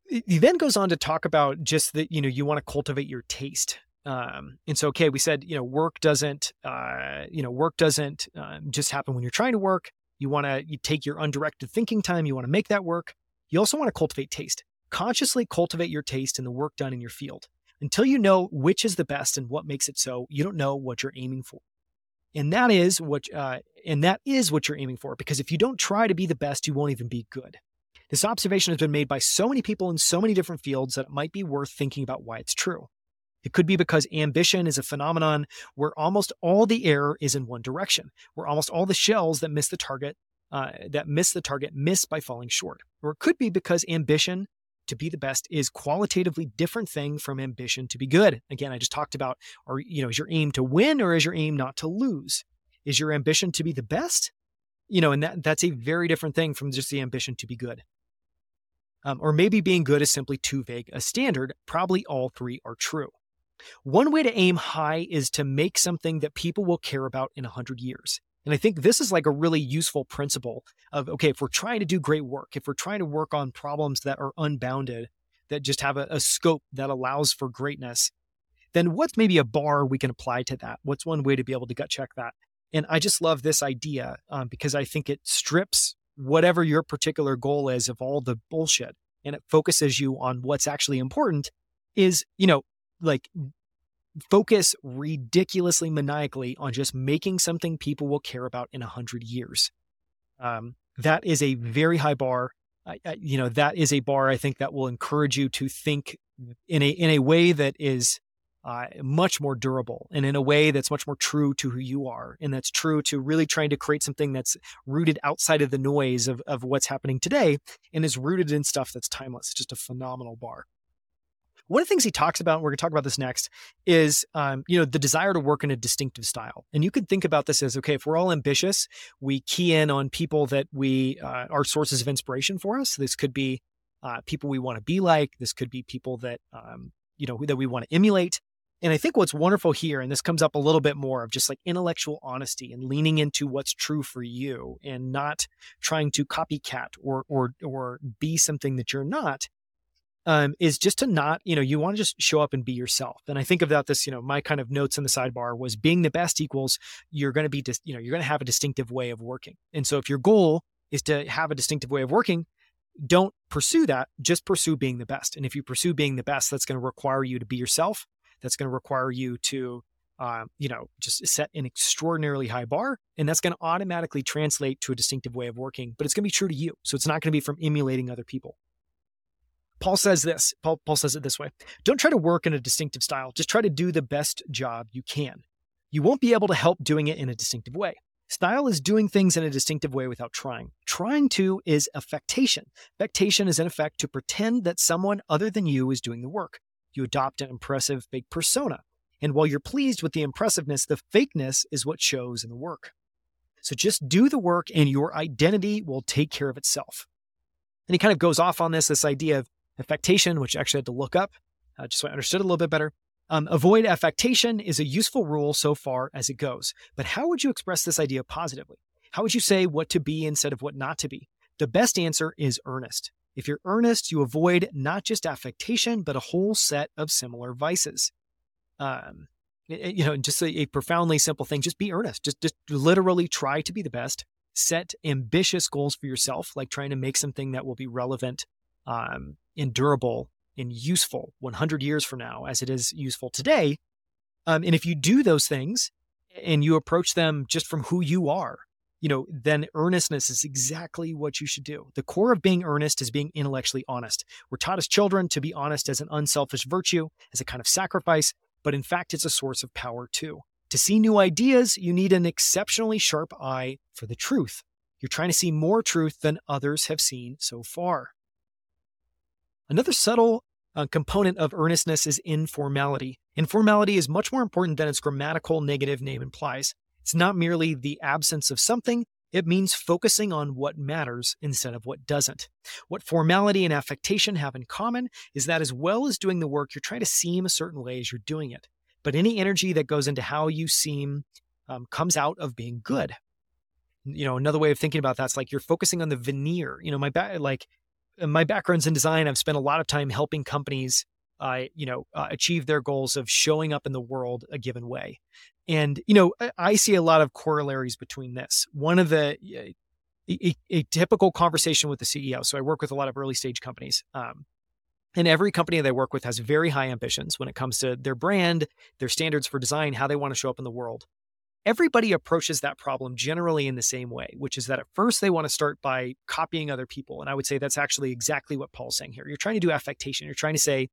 he then goes on to talk about just that, you know, you want to cultivate your taste. Um, and so, okay, we said, you know, work doesn't, uh, you know, work doesn't uh, just happen when you're trying to work. You want to you take your undirected thinking time. You want to make that work. You also want to cultivate taste. Consciously cultivate your taste in the work done in your field. Until you know which is the best and what makes it so, you don't know what you're aiming for. And that is what, uh, and that is what you're aiming for. Because if you don't try to be the best, you won't even be good. This observation has been made by so many people in so many different fields that it might be worth thinking about why it's true. It could be because ambition is a phenomenon where almost all the error is in one direction, where almost all the shells that miss the target uh, that miss the target miss by falling short. Or it could be because ambition to be the best is qualitatively different thing from ambition to be good. Again, I just talked about, or you know, is your aim to win or is your aim not to lose? Is your ambition to be the best? You know, and that that's a very different thing from just the ambition to be good. Um, or maybe being good is simply too vague a standard. Probably all three are true. One way to aim high is to make something that people will care about in 100 years. And I think this is like a really useful principle of okay, if we're trying to do great work, if we're trying to work on problems that are unbounded, that just have a, a scope that allows for greatness, then what's maybe a bar we can apply to that? What's one way to be able to gut check that? And I just love this idea um, because I think it strips whatever your particular goal is of all the bullshit and it focuses you on what's actually important is, you know, like focus ridiculously maniacally on just making something people will care about in a hundred years. Um, that is a very high bar. I, I, you know, that is a bar I think that will encourage you to think in a in a way that is uh, much more durable and in a way that's much more true to who you are, and that's true to really trying to create something that's rooted outside of the noise of of what's happening today and is rooted in stuff that's timeless. It's just a phenomenal bar. One of the things he talks about, we're going to talk about this next, is um, you know the desire to work in a distinctive style. And you could think about this as okay, if we're all ambitious, we key in on people that we uh, are sources of inspiration for us. This could be uh, people we want to be like. This could be people that um, you know that we want to emulate. And I think what's wonderful here, and this comes up a little bit more of just like intellectual honesty and leaning into what's true for you and not trying to copycat or or or be something that you're not, um, is just to not, you know, you want to just show up and be yourself. And I think about this, you know, my kind of notes in the sidebar was being the best equals you're going to be, dis- you know, you're going to have a distinctive way of working. And so if your goal is to have a distinctive way of working, don't pursue that. Just pursue being the best. And if you pursue being the best, that's going to require you to be yourself. That's going to require you to, uh, you know, just set an extraordinarily high bar, and that's going to automatically translate to a distinctive way of working. But it's going to be true to you. So it's not going to be from emulating other people. Paul says this. Paul, Paul says it this way Don't try to work in a distinctive style. Just try to do the best job you can. You won't be able to help doing it in a distinctive way. Style is doing things in a distinctive way without trying. Trying to is affectation. Affectation is, in effect, to pretend that someone other than you is doing the work. You adopt an impressive fake persona. And while you're pleased with the impressiveness, the fakeness is what shows in the work. So just do the work and your identity will take care of itself. And he kind of goes off on this this idea of affectation, which I actually had to look up uh, just so I understood a little bit better. Um, avoid affectation is a useful rule so far as it goes. But how would you express this idea positively? How would you say what to be instead of what not to be? The best answer is earnest. If you're earnest, you avoid not just affectation, but a whole set of similar vices. Um, you know, just a, a profoundly simple thing. Just be earnest. Just, just literally try to be the best. Set ambitious goals for yourself, like trying to make something that will be relevant um, and durable and useful 100 years from now as it is useful today. Um, and if you do those things and you approach them just from who you are, you know, then earnestness is exactly what you should do. The core of being earnest is being intellectually honest. We're taught as children to be honest as an unselfish virtue, as a kind of sacrifice, but in fact, it's a source of power too. To see new ideas, you need an exceptionally sharp eye for the truth. You're trying to see more truth than others have seen so far. Another subtle A component of earnestness is informality. Informality is much more important than its grammatical negative name implies. It's not merely the absence of something, it means focusing on what matters instead of what doesn't. What formality and affectation have in common is that as well as doing the work, you're trying to seem a certain way as you're doing it. But any energy that goes into how you seem um, comes out of being good. You know, another way of thinking about that's like you're focusing on the veneer. You know, my back, like my background's in design. I've spent a lot of time helping companies uh, you know, uh, achieve their goals of showing up in the world a given way. And, you know, I see a lot of corollaries between this. One of the, a, a typical conversation with the CEO. So I work with a lot of early stage companies. Um, and every company that I work with has very high ambitions when it comes to their brand, their standards for design, how they want to show up in the world. Everybody approaches that problem generally in the same way, which is that at first they want to start by copying other people. And I would say that's actually exactly what Paul's saying here. You're trying to do affectation. You're trying to say,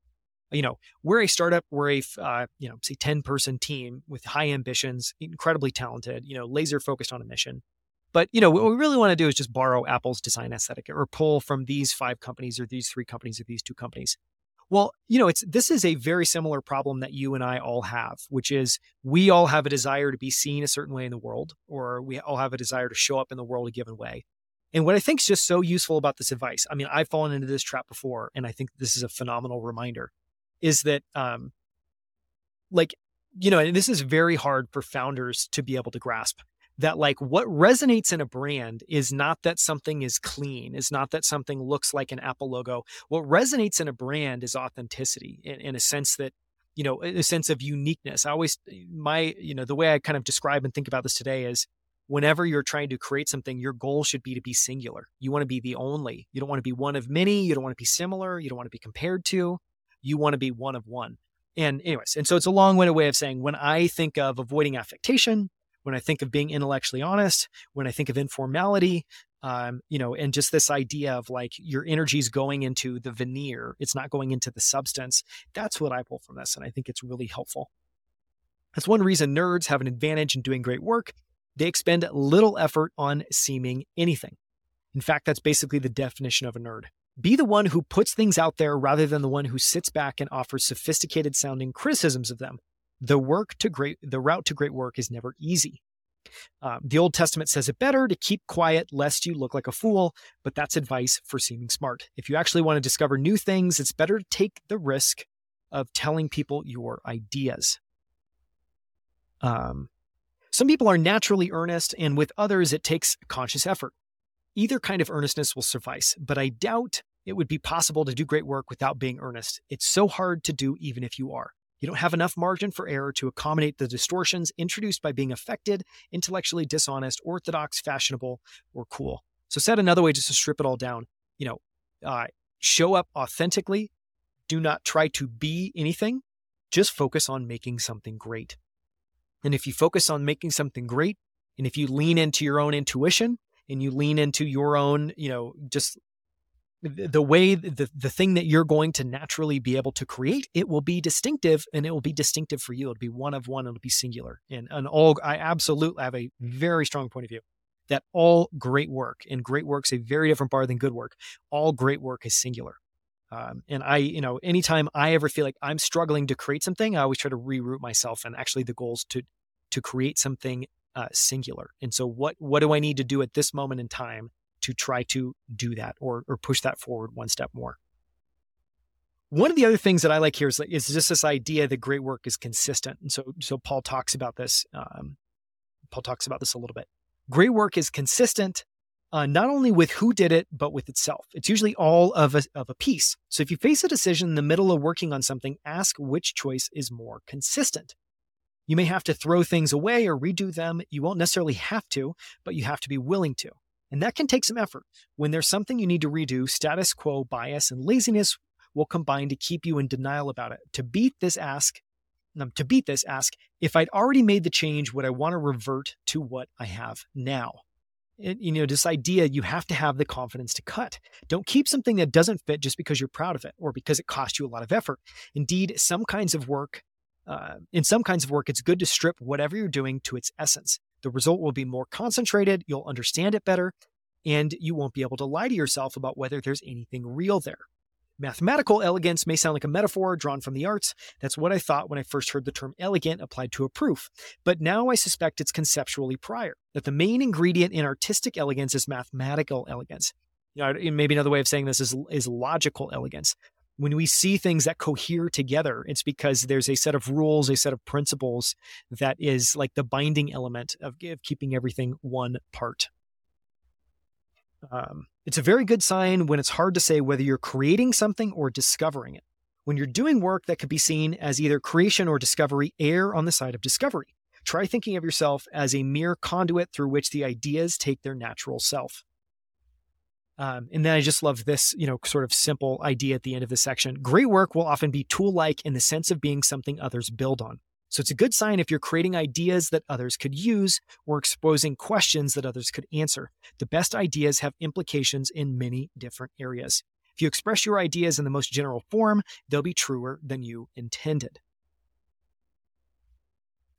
you know, we're a startup, we're a, uh, you know, say 10 person team with high ambitions, incredibly talented, you know, laser focused on a mission. But, you know, what we really want to do is just borrow Apple's design aesthetic or pull from these five companies or these three companies or these two companies. Well, you know, it's this is a very similar problem that you and I all have, which is we all have a desire to be seen a certain way in the world, or we all have a desire to show up in the world a given way. And what I think is just so useful about this advice, I mean, I've fallen into this trap before, and I think this is a phenomenal reminder is that um like you know and this is very hard for founders to be able to grasp that like what resonates in a brand is not that something is clean is not that something looks like an apple logo. What resonates in a brand is authenticity in, in a sense that you know a sense of uniqueness. I always eh, my you know the way i kind of describe and think about this today is whenever you're trying to create something your goal should be to be singular. You want to be the only. You don't want to be one of many. You don't want to be similar. You don't want to be compared to. You want to be one of one. And, anyways, and so it's a long winded way of saying when I think of avoiding affectation, when I think of being intellectually honest, when I think of informality, um, you know, and just this idea of like your energy is going into the veneer, it's not going into the substance. That's what I pull from this. And I think it's really helpful. That's one reason nerds have an advantage in doing great work. They expend little effort on seeming anything. In fact, that's basically the definition of a nerd. Be the one who puts things out there rather than the one who sits back and offers sophisticated sounding criticisms of them. The work to great, the route to great work is never easy. Um, the Old Testament says it better to keep quiet lest you look like a fool, but that's advice for seeming smart. If you actually want to discover new things, it's better to take the risk of telling people your ideas. Um, some people are naturally earnest, and with others, it takes conscious effort. Either kind of earnestness will suffice, but I doubt it would be possible to do great work without being earnest. It's so hard to do even if you are. You don't have enough margin for error to accommodate the distortions introduced by being affected, intellectually dishonest, orthodox, fashionable, or cool. So, said another way, just to strip it all down, you know, uh, show up authentically. Do not try to be anything. Just focus on making something great. And if you focus on making something great, and if you lean into your own intuition, and you lean into your own, you know, just the way the, the thing that you're going to naturally be able to create it will be distinctive and it will be distinctive for you. It'll be one of one. It'll be singular. And, and all i absolutely have a very strong point of view that all great work and great work's a very different bar than good work. All great work is singular. Um, and i you know anytime i ever feel like i'm struggling to create something i always try to reroute myself and actually the goal is to to create something uh, singular. And so, what what do I need to do at this moment in time to try to do that or or push that forward one step more? One of the other things that I like here is, is just this idea that great work is consistent. And so, so Paul talks about this. Um, Paul talks about this a little bit. Great work is consistent, uh, not only with who did it, but with itself. It's usually all of a, of a piece. So if you face a decision in the middle of working on something, ask which choice is more consistent. You may have to throw things away or redo them. You won't necessarily have to, but you have to be willing to. And that can take some effort. When there's something you need to redo, status quo bias and laziness will combine to keep you in denial about it. To beat this ask, um, to beat this ask, if I'd already made the change, would I want to revert to what I have now? It, you know, this idea you have to have the confidence to cut. Don't keep something that doesn't fit just because you're proud of it or because it cost you a lot of effort. Indeed, some kinds of work uh, in some kinds of work, it's good to strip whatever you're doing to its essence. The result will be more concentrated, you'll understand it better, and you won't be able to lie to yourself about whether there's anything real there. Mathematical elegance may sound like a metaphor drawn from the arts. That's what I thought when I first heard the term elegant applied to a proof. But now I suspect it's conceptually prior, that the main ingredient in artistic elegance is mathematical elegance. You know, maybe another way of saying this is, is logical elegance. When we see things that cohere together, it's because there's a set of rules, a set of principles that is like the binding element of, of keeping everything one part. Um, it's a very good sign when it's hard to say whether you're creating something or discovering it. When you're doing work that could be seen as either creation or discovery, err on the side of discovery. Try thinking of yourself as a mere conduit through which the ideas take their natural self. Um, and then I just love this, you know, sort of simple idea at the end of the section. Great work will often be tool like in the sense of being something others build on. So it's a good sign if you're creating ideas that others could use or exposing questions that others could answer. The best ideas have implications in many different areas. If you express your ideas in the most general form, they'll be truer than you intended.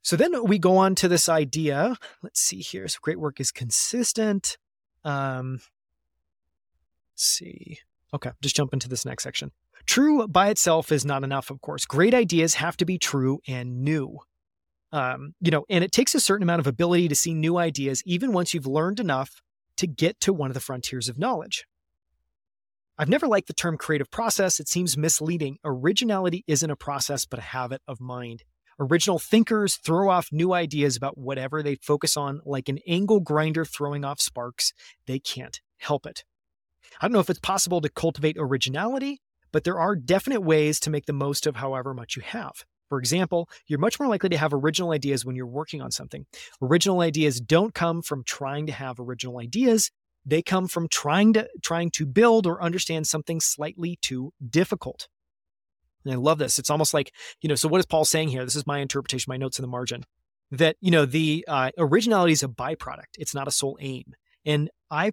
So then we go on to this idea. Let's see here. So great work is consistent. Um, let's see. Okay, just jump into this next section. True by itself is not enough, of course. Great ideas have to be true and new. Um, you know, and it takes a certain amount of ability to see new ideas, even once you've learned enough to get to one of the frontiers of knowledge. I've never liked the term creative process. It seems misleading. Originality isn't a process, but a habit of mind. Original thinkers throw off new ideas about whatever they focus on, like an angle grinder throwing off sparks. They can't help it. I don't know if it's possible to cultivate originality, but there are definite ways to make the most of however much you have. For example, you're much more likely to have original ideas when you're working on something. Original ideas don't come from trying to have original ideas. They come from trying to trying to build or understand something slightly too difficult. And I love this. It's almost like, you know, so what is Paul saying here? This is my interpretation, my notes in the margin. That, you know, the uh, originality is a byproduct. It's not a sole aim. And I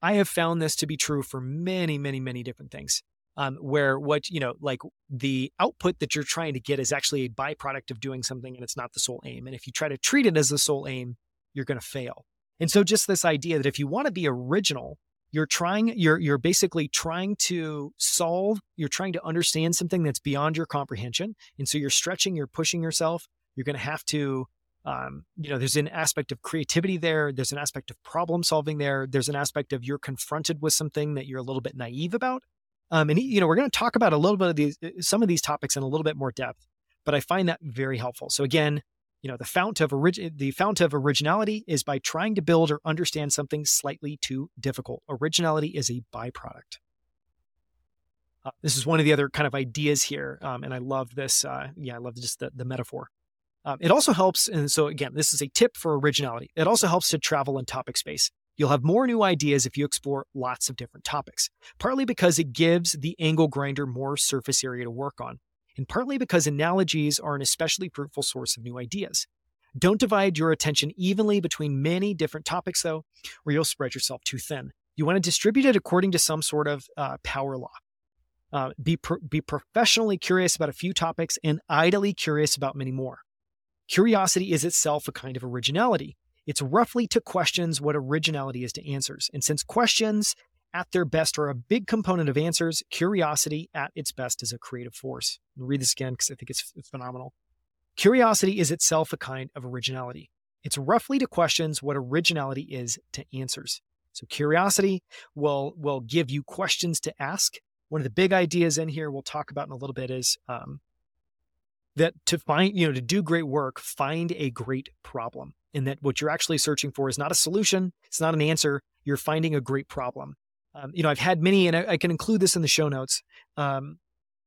I have found this to be true for many, many, many different things um, where what you know like the output that you're trying to get is actually a byproduct of doing something and it's not the sole aim and if you try to treat it as the sole aim you're going to fail. And so just this idea that if you want to be original you're trying you're you're basically trying to solve you're trying to understand something that's beyond your comprehension and so you're stretching you're pushing yourself you're going to have to um, you know there's an aspect of creativity there there's an aspect of problem solving there there's an aspect of you're confronted with something that you're a little bit naive about um, and you know, we're going to talk about a little bit of these, uh, some of these topics in a little bit more depth, but I find that very helpful. So again, you know, the fount of orig- the fount of originality is by trying to build or understand something slightly too difficult. Originality is a byproduct. Uh, this is one of the other kind of ideas here, um, and I love this. Uh, yeah, I love just the, the metaphor. Um, it also helps, and so again, this is a tip for originality. It also helps to travel in topic space. You'll have more new ideas if you explore lots of different topics, partly because it gives the angle grinder more surface area to work on, and partly because analogies are an especially fruitful source of new ideas. Don't divide your attention evenly between many different topics, though, or you'll spread yourself too thin. You want to distribute it according to some sort of uh, power law. Uh, be, pro- be professionally curious about a few topics and idly curious about many more. Curiosity is itself a kind of originality. It's roughly to questions what originality is to answers. And since questions at their best are a big component of answers, curiosity at its best is a creative force. I'll read this again because I think it's, phenomenal. Curiosity is itself a kind of originality. It's roughly to questions what originality is to answers. So curiosity will will give you questions to ask. One of the big ideas in here we'll talk about in a little bit is um, that to find you know to do great work, find a great problem And that what you're actually searching for is not a solution, it's not an answer. You're finding a great problem. Um, you know, I've had many, and I, I, can include this in the show notes. Um,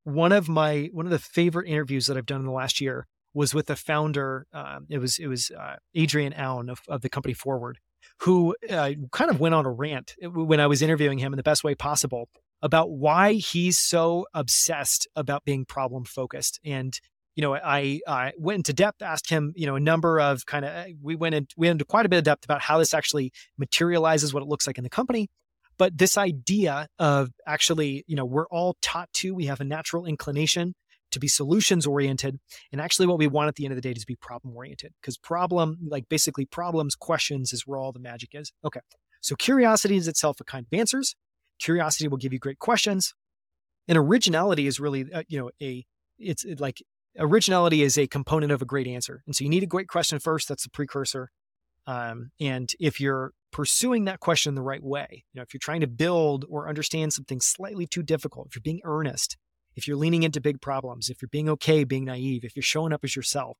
one of my one of the favorite interviews that I've done in the last year was with the founder. Um, it was it was uh, Adrian Aoun of, of the company Forward, who uh, kind of went on a rant when I was interviewing him in the best way possible about why he's so obsessed about being problem focused and you know, I, I went into depth, asked him, you know, a number of kind of, we went, in, we went into quite a bit of depth about how this actually materializes what it looks like in the company. But this idea of actually, you know, we're all taught to, we have a natural inclination to be solutions oriented. And actually, what we want at the end of the day is to be problem oriented because problem, like basically problems, questions is where all the magic is. Okay. So curiosity is itself a kind of answers. Curiosity will give you great questions. And originality is really, uh, you know, a it's like originality is a component of a great answer. And so you need a great question first. That's the precursor. Um, and if you're pursuing that question the right way, you know, if you're trying to build or understand something slightly too difficult, if you're being earnest, if you're leaning into big problems, if you're being okay being naive, if you're showing up as yourself,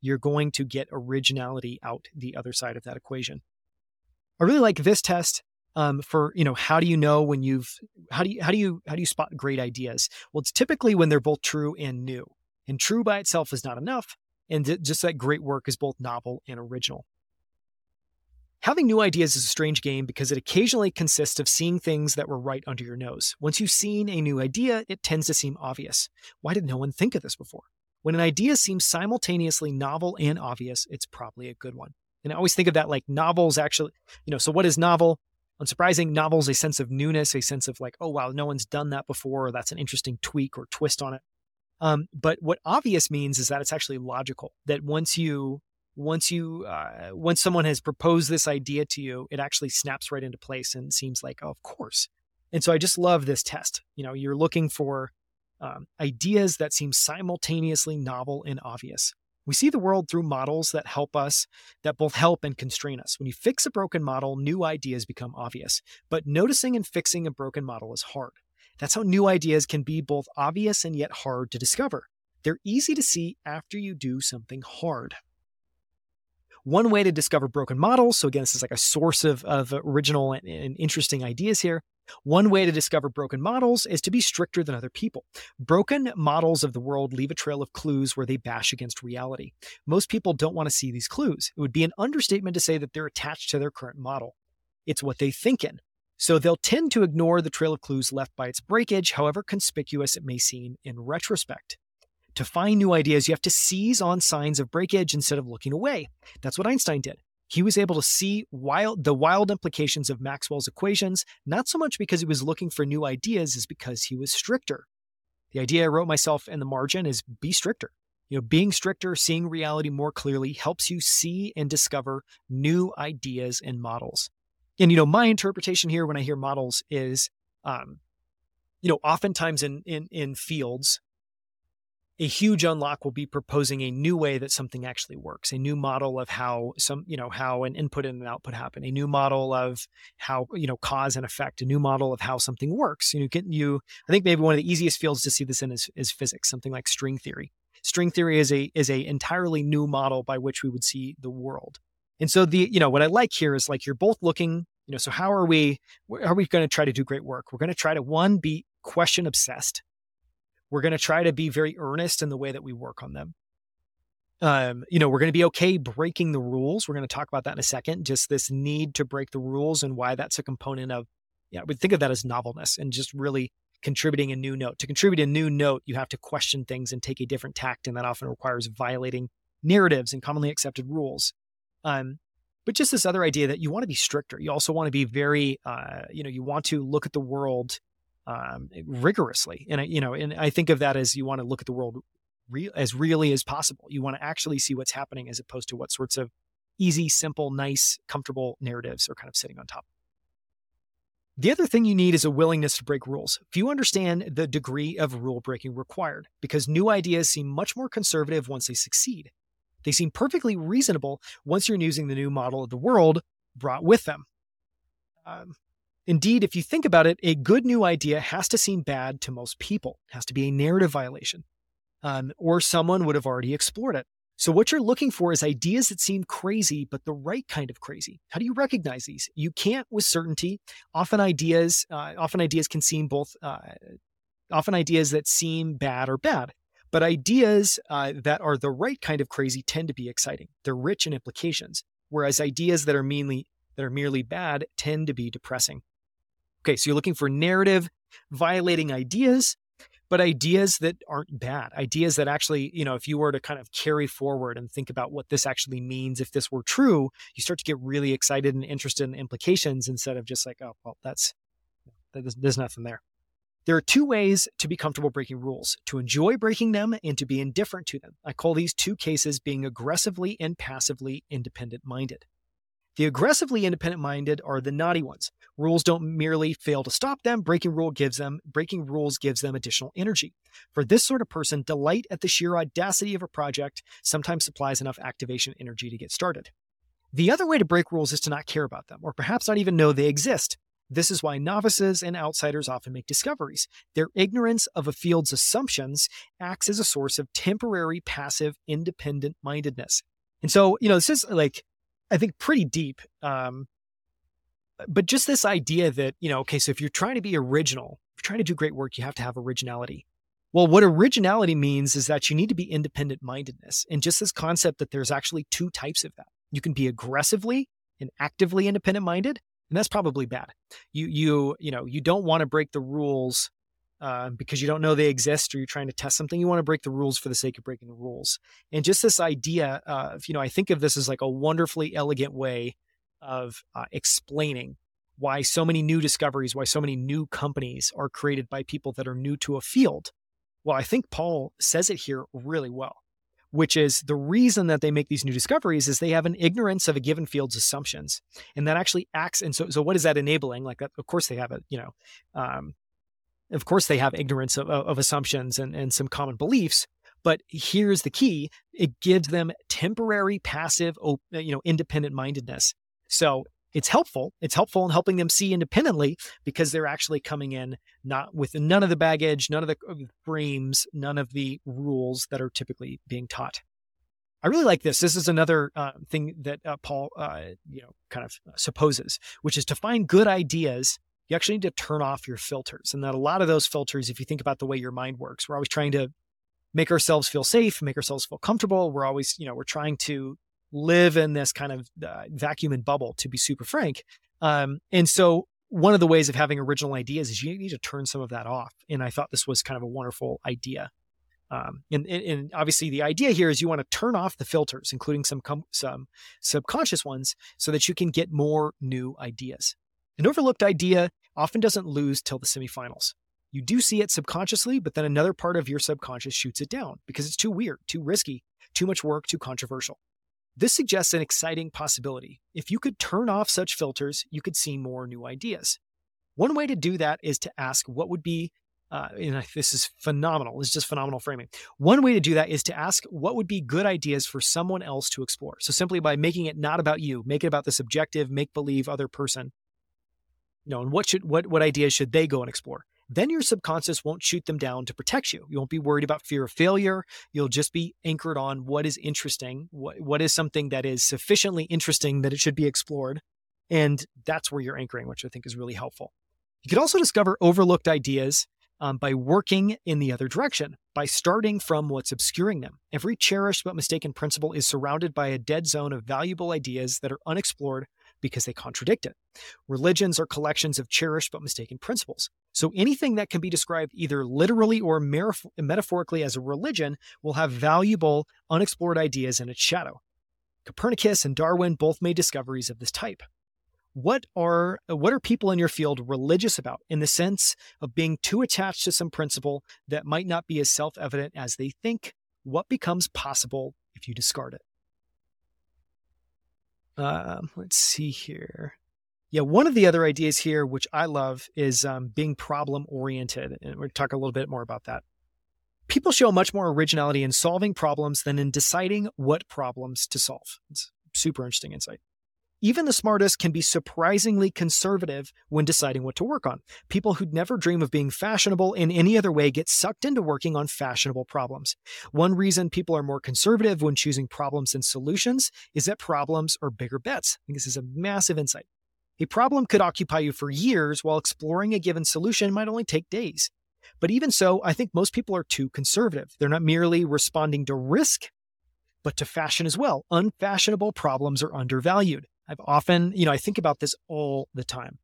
you're going to get originality out the other side of that equation. I really like this test um, for you know how do you know when you've how do you how do you how do you spot great ideas? Well, it's typically when they're both true and new. And true by itself is not enough, and just that great work is both novel and original. Having new ideas is a strange game because it occasionally consists of seeing things that were right under your nose. Once you've seen a new idea, it tends to seem obvious. Why did no one think of this before? When an idea seems simultaneously novel and obvious, it's probably a good one. And I always think of that like novels actually, you know, so what is novel? Unsurprising, novels a sense of newness, a sense of like, oh wow, no one's done that before, or that's an interesting tweak or twist on it. Um, but what obvious means is that it's actually logical. That once you once you uh, once someone has proposed this idea to you it actually snaps right into place and seems like oh, of course. And so i just love this test. You know you're looking for um, ideas that seem simultaneously novel and obvious. We see the world through models that help us that both help and constrain us. When you fix a broken model new ideas become obvious. But noticing and fixing a broken model is hard that's how new ideas can be both obvious and yet hard to discover they're easy to see after you do something hard one way to discover broken models, so again, this is like a source of, of original and, and interesting ideas here. One way to discover broken models is to be stricter than other people. Broken models of the world leave a trail of clues where they bash against reality. Most people don't want to see these clues. It would be an understatement to say that they're attached to their current model. It's what they think in. So they'll tend to ignore the trail of clues left by its breakage, however conspicuous it may seem in retrospect. To find new ideas, you have to seize on signs of breakage instead of looking away. That's what Einstein did. He was able to see wild, the wild implications of Maxwell's equations, not so much because he was looking for new ideas, as because he was stricter. The idea I wrote myself in the margin is be stricter. You know, being stricter, seeing reality more clearly helps you see and discover new ideas and models. And you know, my interpretation here when I hear models is, um, you know, oftentimes in in in fields, a huge unlock will be proposing a new way that something actually works a new model of how some you know how an input and an output happen a new model of how you know cause and effect a new model of how something works. You know get you i think maybe one of the easiest fields to see this in is, is physics something like string theory. String theory is a is a entirely new model by which we would see the world. And so the you know what i like here is like you're both looking you know so how are we are we going to try to do great work we're going to try to one be question obsessed we're going to try to be very earnest in the way that we work on them. Um, you know, we're going to be okay breaking the rules. We're going to talk about that in a second. Just this need to break the rules and why that's a component of, yeah, we think of that as novelness and just really contributing a new note. To contribute a new note, you have to question things and take a different tact, and that often requires violating narratives and commonly accepted rules. Um, but just this other idea that you want to be stricter. You also want to be very, uh, you know, you want to look at the world um, rigorously. And I, you know, and I think of that as you want to look at the world real as really as possible. You want to actually see what's happening as opposed to what sorts of easy, simple, nice, comfortable narratives are kind of sitting on top. The other thing you need is a willingness to break rules. Few understand the degree of rule breaking required because new ideas seem much more conservative once they succeed. They seem perfectly reasonable once you're using the new model of the world brought with them. Um, Indeed, if you think about it, a good new idea has to seem bad to most people, it has to be a narrative violation, um, or someone would have already explored it. So, what you're looking for is ideas that seem crazy, but the right kind of crazy. How do you recognize these? You can't with certainty. Often ideas, uh, often ideas can seem both, uh, often ideas that seem bad or bad. But ideas uh, that are the right kind of crazy tend to be exciting. They're rich in implications, whereas ideas that are mainly that are merely bad tend to be depressing. Okay, so you're looking for narrative violating ideas, but ideas that aren't bad, ideas that actually, you know, if you were to kind of carry forward and think about what this actually means, if this were true, you start to get really excited and interested in implications instead of just like, oh, well, that's, there's nothing there. There are two ways to be comfortable breaking rules to enjoy breaking them and to be indifferent to them. I call these two cases being aggressively and passively independent minded. The aggressively independent minded are the naughty ones. Rules don't merely fail to stop them, breaking rule gives them breaking rules gives them additional energy. For this sort of person, delight at the sheer audacity of a project sometimes supplies enough activation energy to get started. The other way to break rules is to not care about them, or perhaps not even know they exist. This is why novices and outsiders often make discoveries. Their ignorance of a field's assumptions acts as a source of temporary, passive, independent mindedness. And so, you know, this is like, I think, pretty deep. Um, but just this idea that, you know, okay, so if you're trying to be original, if you're trying to do great work, you have to have originality. Well, what originality means is that you need to be independent mindedness. And just this concept that there's actually two types of that. You can be aggressively and actively independent minded, and that's probably bad. You you you know you don't want to break the rules uh, because you don't know they exist or you're trying to test something. You want to break the rules for the sake of breaking the rules. And just this idea of you know I think of this as like a wonderfully elegant way of uh, explaining why so many new discoveries, why so many new companies are created by people that are new to a field. Well, I think Paul says it here really well which is the reason that they make these new discoveries is they have an ignorance of a given field's assumptions. And that actually acts and so so what is that enabling? Like that, of course they have a you know um, of course they have ignorance of, of assumptions and, and some common beliefs but here's the key it gives them temporary passive you know independent mindedness. So it's helpful. It's helpful in helping them see independently because they're actually coming in not with none of the baggage, none of the frames, none of the rules that are typically being taught. I really like this. This is another uh, thing that uh, Paul, uh, you know, kind of supposes, which is to find good ideas. You actually need to turn off your filters, and that a lot of those filters, if you think about the way your mind works, we're always trying to make ourselves feel safe, make ourselves feel comfortable. We're always, you know, we're trying to live in this kind of uh, vacuum and bubble, to be super frank. Um, and so one of the ways of having original ideas is you need to turn some of that off. And I thought this was kind of a wonderful idea. Um, and, and, obviously, the idea here is you want to turn off the filters, including some com- some subconscious ones, so that you can get more new ideas. An overlooked idea often doesn't lose till the semifinals. You do see it subconsciously, but then another part of your subconscious shoots it down because it's too weird, too risky, too much work, too controversial. This suggests an exciting possibility. If you could turn off such filters, you could see more new ideas. One way to do that is to ask what would be, uh, and this is phenomenal. It's just phenomenal framing. One way to do that is to ask what would be good ideas for someone else to explore. So simply by making it not about you, make it about the subjective, make believe other person. You know, and what should what what ideas should they go and explore? Then your subconscious won't shoot them down to protect you. You won't be worried about fear of failure. You'll just be anchored on what is interesting, what, what is something that is sufficiently interesting that it should be explored. And that's where you're anchoring, which I think is really helpful. You could also discover overlooked ideas um, by working in the other direction, by starting from what's obscuring them. Every cherished but mistaken principle is surrounded by a dead zone of valuable ideas that are unexplored because they contradict it. Religions are collections of cherished but mistaken principles. So anything that can be described either literally or metaphorically as a religion will have valuable, unexplored ideas in its shadow. Copernicus and Darwin both made discoveries of this type. What are what are people in your field religious about in the sense of being too attached to some principle that might not be as self-evident as they think? What becomes possible if you discard it? Um, let's see here. Yeah, one of the other ideas here, which I love, is um, being problem oriented. And we'll talk a little bit more about that. People show much more originality in solving problems than in deciding what problems to solve. It's super interesting insight. Even the smartest can be surprisingly conservative when deciding what to work on. People who'd never dream of being fashionable in any other way get sucked into working on fashionable problems. One reason people are more conservative when choosing problems and solutions is that problems are bigger bets. I think this is a massive insight. A problem could occupy you for years, while exploring a given solution might only take days. But even so, I think most people are too conservative. They're not merely responding to risk, but to fashion as well. Unfashionable problems are undervalued. I've often, you know, I think about this all the time.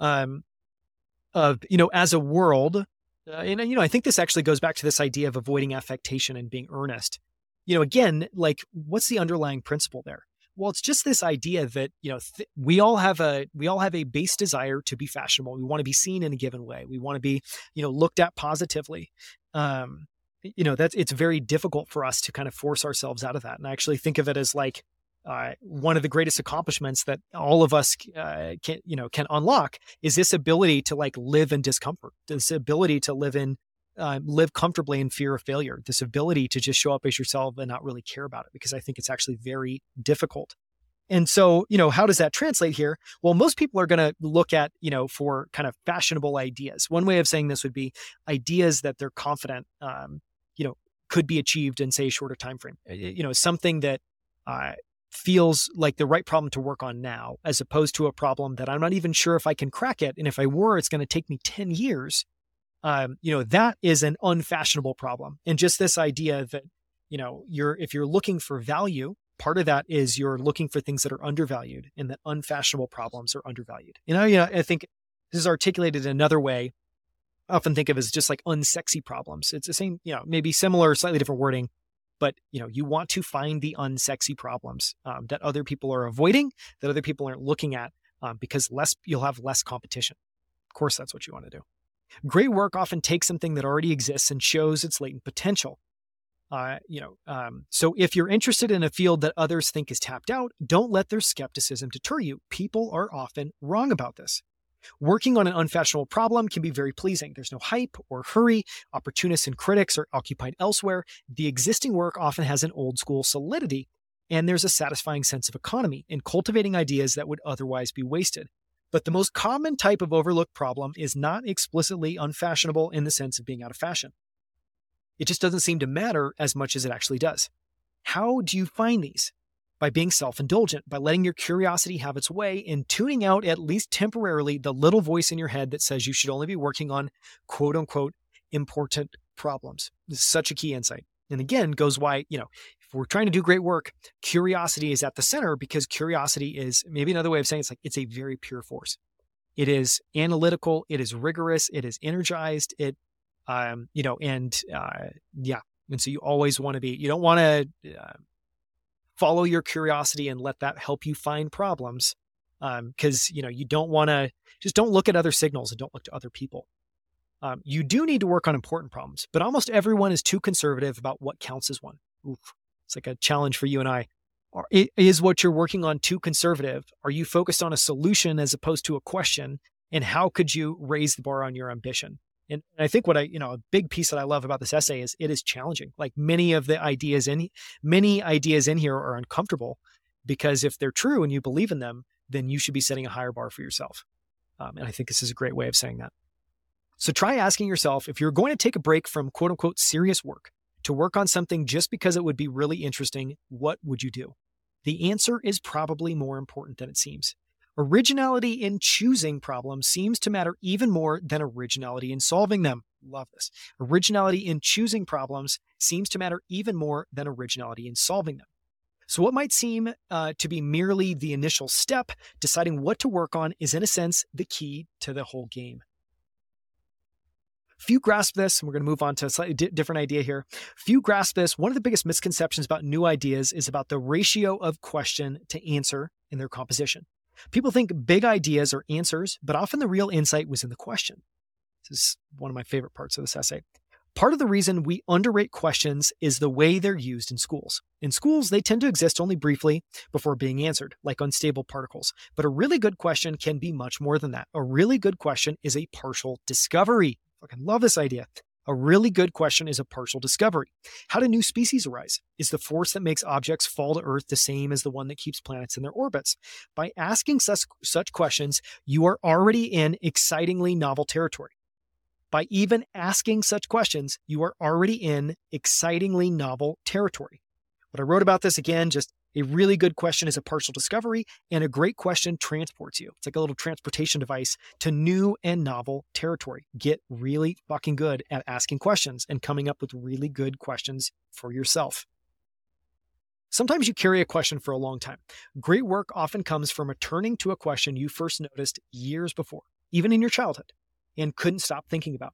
Um, of you know, as a world, uh, and you know, I think this actually goes back to this idea of avoiding affectation and being earnest. You know, again, like what's the underlying principle there? Well, it's just this idea that you know th- we all have a we all have a base desire to be fashionable. We want to be seen in a given way. We want to be you know looked at positively. Um, you know that's it's very difficult for us to kind of force ourselves out of that. And I actually think of it as like uh, one of the greatest accomplishments that all of us uh, can you know can unlock is this ability to like live in discomfort this ability to live in uh, live comfortably in fear of failure this ability to just show up as yourself and not really care about it because i think it's actually very difficult and so you know how does that translate here well most people are going to look at you know for kind of fashionable ideas one way of saying this would be ideas that they're confident um, you know could be achieved in say a shorter time frame you know something that uh, feels like the right problem to work on now, as opposed to a problem that I'm not even sure if I can crack it. And if I were, it's going to take me 10 years. Um, you know, that is an unfashionable problem. And just this idea that, you know, you're, if you're looking for value, part of that is you're looking for things that are undervalued and that unfashionable problems are undervalued. You know, you know, I think this is articulated in another way. I often think of as just like unsexy problems. It's the same, you know, maybe similar, slightly different wording, but you know you want to find the unsexy problems um, that other people are avoiding that other people aren't looking at um, because less you'll have less competition of course that's what you want to do great work often takes something that already exists and shows its latent potential uh, you know um, so if you're interested in a field that others think is tapped out don't let their skepticism deter you people are often wrong about this Working on an unfashionable problem can be very pleasing. There's no hype or hurry. Opportunists and critics are occupied elsewhere. The existing work often has an old school solidity, and there's a satisfying sense of economy in cultivating ideas that would otherwise be wasted. But the most common type of overlooked problem is not explicitly unfashionable in the sense of being out of fashion. It just doesn't seem to matter as much as it actually does. How do you find these? by being self indulgent, by letting your curiosity have its way and tuning out, at least temporarily, the little voice in your head that says you should only be working on quote unquote important problems. This is such a key insight. And again, goes why, you know, we're trying to do great work, curiosity is at the center because curiosity is maybe another way of saying it's like it's a very pure force. It is analytical, it is rigorous, it is energized, it, um, you know, and uh, yeah. And so you always want to be, you don't want to, uh, follow your curiosity and let that help you find problems because um, you know you don't want to just don't look at other signals and don't look to other people um, you do need to work on important problems but almost everyone is too conservative about what counts as one Oof, it's like a challenge for you and i is what you're working on too conservative are you focused on a solution as opposed to a question and how could you raise the bar on your ambition and I think what I, you know, a big piece that I love about this essay is it is challenging. Like many of the ideas in many ideas in here are uncomfortable because if they're true and you believe in them, then you should be setting a higher bar for yourself. Um, and I think this is a great way of saying that. So try asking yourself if you're going to take a break from quote unquote serious work to work on something just because it would be really interesting, what would you do? The answer is probably more important than it seems. Originality in choosing problems seems to matter even more than originality in solving them. Love this. Originality in choosing problems seems to matter even more than originality in solving them. So, what might seem uh, to be merely the initial step, deciding what to work on, is in a sense the key to the whole game. Few grasp this, and we're going to move on to a slightly di- different idea here. Few grasp this. One of the biggest misconceptions about new ideas is about the ratio of question to answer in their composition. People think big ideas are answers, but often the real insight was in the question. This is one of my favorite parts of this essay. Part of the reason we underrate questions is the way they're used in schools. In schools, they tend to exist only briefly before being answered, like unstable particles. But a really good question can be much more than that. A really good question is a partial discovery. I fucking love this idea. A really good question is a partial discovery. How do new species arise? Is the force that makes objects fall to Earth the same as the one that keeps planets in their orbits? By asking such, such questions, you are already in excitingly novel territory. By even asking such questions, you are already in excitingly novel territory. What I wrote about this again, just a really good question is a partial discovery, and a great question transports you. It's like a little transportation device to new and novel territory. Get really fucking good at asking questions and coming up with really good questions for yourself. Sometimes you carry a question for a long time. Great work often comes from returning to a question you first noticed years before, even in your childhood, and couldn't stop thinking about.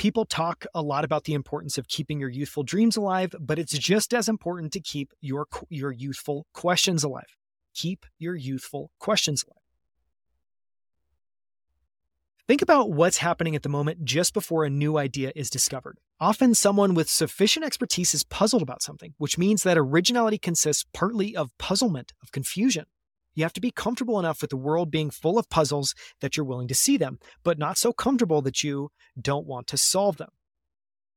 People talk a lot about the importance of keeping your youthful dreams alive, but it's just as important to keep your your youthful questions alive. Keep your youthful questions alive. Think about what's happening at the moment just before a new idea is discovered. Often, someone with sufficient expertise is puzzled about something, which means that originality consists partly of puzzlement, of confusion. You have to be comfortable enough with the world being full of puzzles that you're willing to see them, but not so comfortable that you don't want to solve them.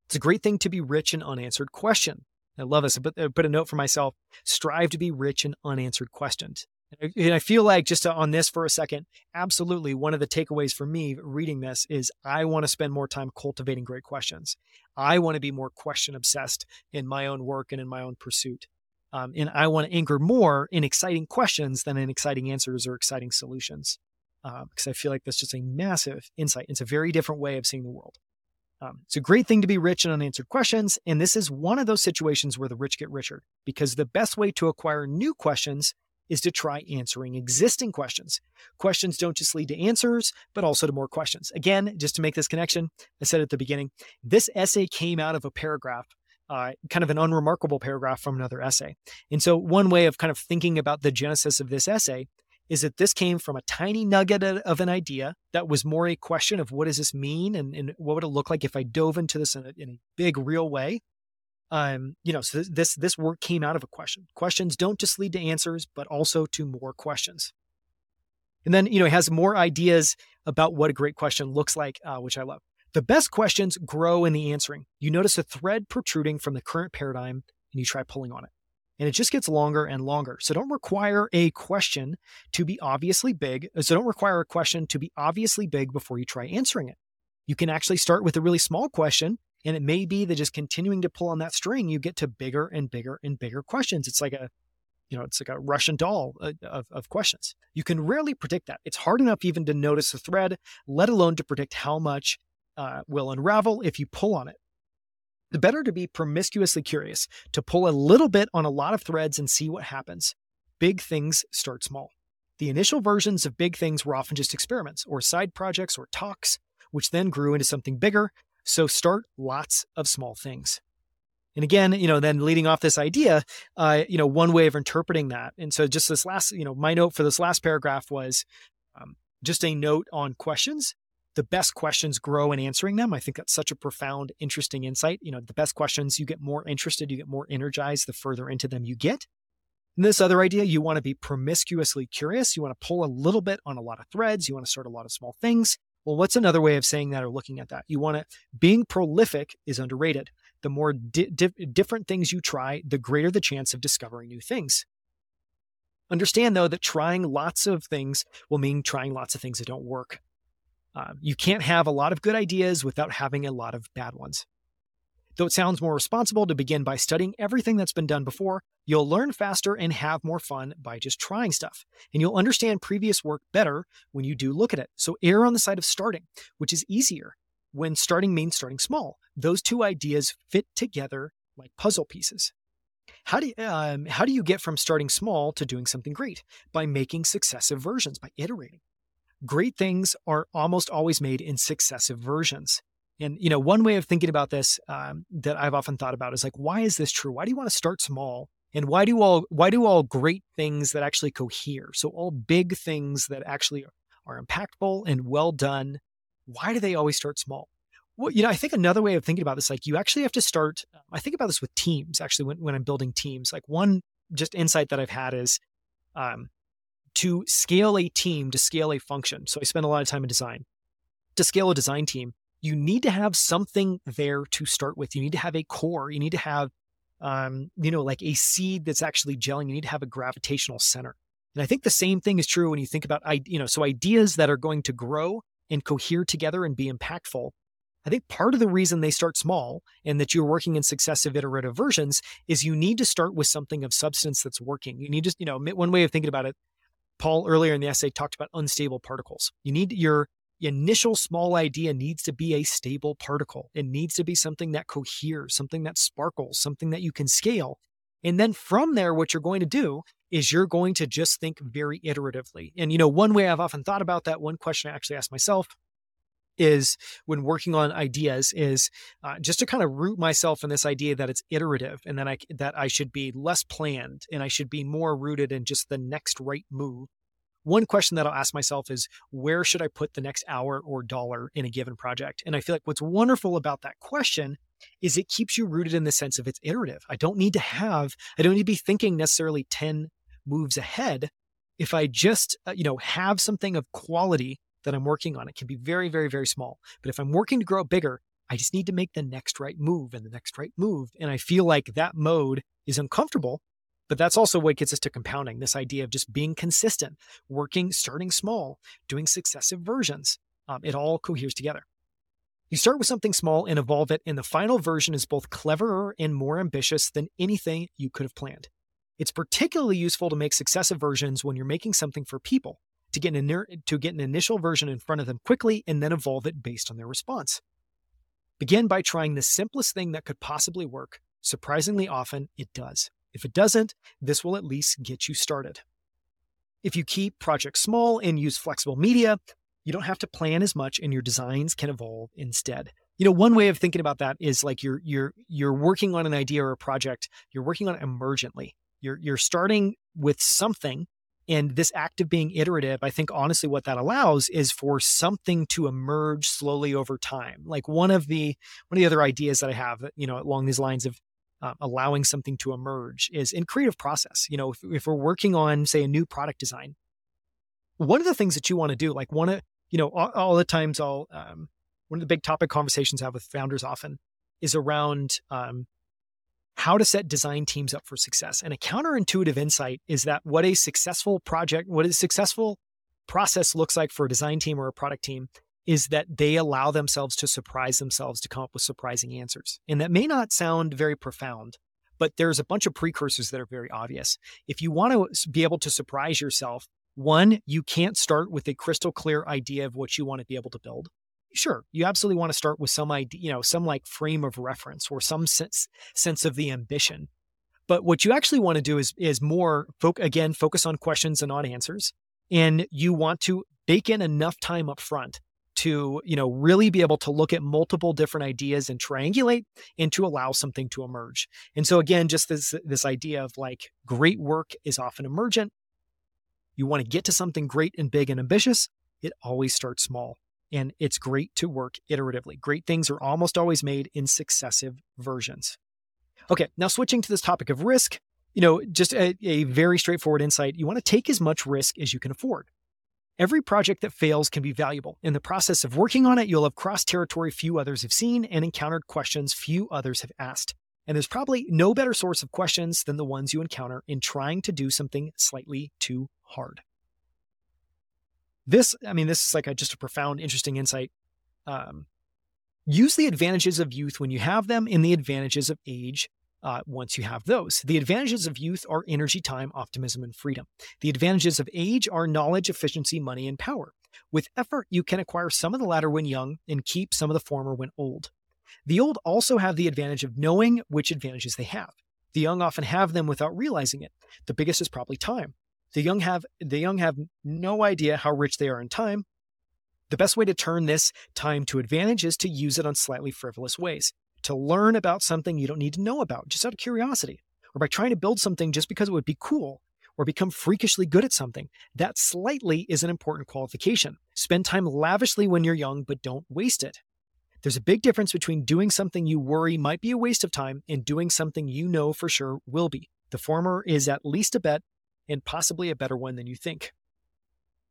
It's a great thing to be rich in unanswered question. I love this. I put a note for myself strive to be rich in unanswered questions. And I feel like just on this for a second, absolutely one of the takeaways for me reading this is I want to spend more time cultivating great questions. I want to be more question obsessed in my own work and in my own pursuit. Um, and I want to anchor more in exciting questions than in exciting answers or exciting solutions. Because um, I feel like that's just a massive insight. It's a very different way of seeing the world. Um, it's a great thing to be rich in unanswered questions. And this is one of those situations where the rich get richer because the best way to acquire new questions is to try answering existing questions. Questions don't just lead to answers, but also to more questions. Again, just to make this connection, I said at the beginning, this essay came out of a paragraph uh, kind of an unremarkable paragraph from another essay. And so, one way of kind of thinking about the genesis of this essay is that this came from a tiny nugget of an idea that was more a question of what does this mean and, and what would it look like if I dove into this in a, in a big, real way. Um, you know, so this this work came out of a question. Questions don't just lead to answers, but also to more questions. And then, you know, it has more ideas about what a great question looks like, uh, which I love. The best questions grow in the answering. You notice a thread protruding from the current paradigm and you try pulling on it. And it just gets longer and longer. So don't require a question to be obviously big. So don't require a question to be obviously big before you try answering it. You can actually start with a really small question. And it may be that just continuing to pull on that string, you get to bigger and bigger and bigger questions. It's like a you know, it's like a Russian doll uh, of, of questions. You can rarely predict that. It's hard enough even to notice a thread, let alone to predict how much uh, will unravel if you pull on it. The better to be promiscuously curious, to pull a little bit on a lot of threads and see what happens. Big things start small. The initial versions of big things were often just experiments or side projects or talks, which then grew into something bigger. So start lots of small things. And again, you know, then leading off this idea, uh, you know, one way of interpreting that. And so just this last, you know, my note for this last paragraph was um, just a note on questions the best questions grow in answering them. I think that's such a profound, interesting insight. You know, the best questions, you get more interested, you get more energized the further into them you get. And this other idea, you want to be promiscuously curious. You want to pull a little bit on a lot of threads. You want to start a lot of small things. Well, what's another way of saying that or looking at that? You want to, being prolific is underrated. The more di- di- different things you try, the greater the chance of discovering new things. Understand, though, that trying lots of things will mean trying lots of things that don't work. Um, you can't have a lot of good ideas without having a lot of bad ones. Though it sounds more responsible to begin by studying everything that's been done before, you'll learn faster and have more fun by just trying stuff. And you'll understand previous work better when you do look at it. So err on the side of starting, which is easier when starting means starting small. Those two ideas fit together like puzzle pieces. How do, you, um, how do you get from starting small to doing something great? By making successive versions, by iterating great things are almost always made in successive versions. And you know, one way of thinking about this um, that I've often thought about is like, why is this true? Why do you want to start small? And why do all why do all great things that actually cohere? So all big things that actually are impactful and well done, why do they always start small? Well, you know, I think another way of thinking about this, like you actually have to start. I think about this with teams. Actually, when, when I'm building teams, like one just insight that I've had is, um, to scale a team, to scale a function. So I spend a lot of time in design. To scale a design team, you need to have something there to start with. You need to have a core. You need to have, um, you know, like a seed that's actually gelling. You need to have a gravitational center. And I think the same thing is true when you think about, I, you know, so ideas that are going to grow and cohere together and be impactful. I think part of the reason they start small and that you're working in successive iterative versions is you need to start with something of substance that's working. You need to, you know, one way of thinking about it Paul earlier in the essay talked about unstable particles. You need your initial small idea needs to be a stable particle. It needs to be something that coheres, something that sparkles, something that you can scale. And then from there, what you're going to do is you're going to just think very iteratively. And, you know, one way I've often thought about that, one question I actually asked myself is when working on ideas is uh, just to kind of root myself in this idea that it's iterative and that I that I should be less planned and I should be more rooted in just the next right move. one question that I'll ask myself is where should I put the next hour or dollar in a given project? And I feel like what's wonderful about that question is it keeps you rooted in the sense of it's iterative. I don't need to have, I don't need to be thinking necessarily 10 moves ahead. If I just, uh, you know, have something of quality that I'm working on, it can be very, very, very small. But if I'm working to grow bigger, I just need to make the next right move and the next right move. And I feel like that mode is uncomfortable, but that's also what gets us to compounding this idea of just being consistent, working, starting small, doing successive versions. Um, it all coheres together. You start with something small and evolve it, and the final version is both cleverer and more ambitious than anything you could have planned. It's particularly useful to make successive versions when you're making something for people to get an, to get an initial version in front of them quickly and then evolve it based on their response. Begin by trying the simplest thing that could possibly work. Surprisingly often, it does. If it doesn't, this will at least get you started. If you keep projects small and use flexible media, you don't have to plan as much and your designs can evolve instead. You know, one way of thinking about that is like you're you're you're working on an idea or a project, you're working on it emergently. You're you're starting with something and this act of being iterative, I think honestly what that allows is for something to emerge slowly over time. Like one of the one of the other ideas that I have, you know, along these lines of uh, allowing something to emerge is in creative process. You know, if, if we're working on say a new product design, one of the things that you want to do, like one of you know, all, all the times I'll um, one of the big topic conversations I have with founders often is around um, how to set design teams up for success. And a counterintuitive insight is that what a successful project, what a successful process looks like for a design team or a product team is that they allow themselves to surprise themselves to come up with surprising answers. And that may not sound very profound, but there's a bunch of precursors that are very obvious. If you want to be able to surprise yourself, one, you can't start with a crystal clear idea of what you want to be able to build sure you absolutely want to start with some idea you know some like frame of reference or some sense sense of the ambition. But what you actually want to do is is more fo- again focus on questions and not answers and you want to bake in enough time up front to you know really be able to look at multiple different ideas and triangulate and to allow something to emerge. And so again just this this idea of like great work is often emergent. You want to get to something great and big and ambitious it always starts small and it's great to work iteratively. Great things are almost always made in successive versions. Okay, now switching to this topic of risk, you know, just a, a very straightforward insight. You want to take as much risk as you can afford. Every project that fails can be valuable. In the process of working on it, you'll have crossed territory few others have seen and encountered questions few others have asked. And there's probably no better source of questions than the ones you encounter in trying to do something slightly too hard this i mean this is like a, just a profound interesting insight um, use the advantages of youth when you have them and the advantages of age uh, once you have those. The advantages of youth are energy, time, optimism, and freedom. The advantages of age are knowledge, efficiency, money, and power. With effort, you can acquire some of the latter when young and keep some of the former when old. The old also have the advantage of knowing which advantages they have. The young often have them without realizing it. The biggest is probably time. The young have the young have no idea how rich they are in time. The best way to turn this time to advantage is to use it on slightly frivolous ways. To learn about something you don't need to know about, just out of curiosity, or by trying to build something just because it would be cool, or become freakishly good at something. That slightly is an important qualification. Spend time lavishly when you're young, but don't waste it. There's a big difference between doing something you worry might be a waste of time and doing something you know for sure will be. The former is at least a bet, and possibly a better one than you think.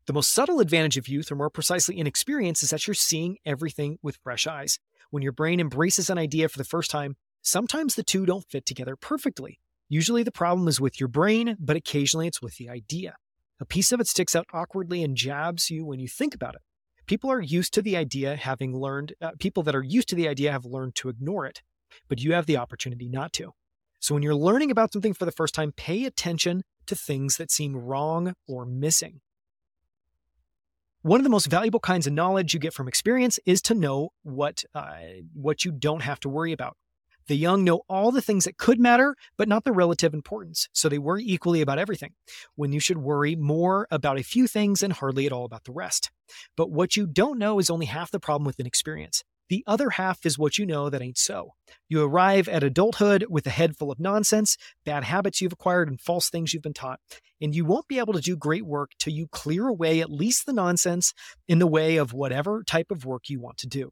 The most subtle advantage of youth, or more precisely inexperience, is that you're seeing everything with fresh eyes. When your brain embraces an idea for the first time, sometimes the two don't fit together perfectly. Usually the problem is with your brain, but occasionally it's with the idea. A piece of it sticks out awkwardly and jabs you when you think about it. People are used to the idea having learned, uh, people that are used to the idea have learned to ignore it, but you have the opportunity not to. So when you're learning about something for the first time, pay attention to things that seem wrong or missing. One of the most valuable kinds of knowledge you get from experience is to know what, uh, what you don't have to worry about. The young know all the things that could matter, but not the relative importance, so they worry equally about everything, when you should worry more about a few things and hardly at all about the rest. But what you don't know is only half the problem with inexperience. The other half is what you know that ain't so. You arrive at adulthood with a head full of nonsense, bad habits you've acquired, and false things you've been taught. And you won't be able to do great work till you clear away at least the nonsense in the way of whatever type of work you want to do.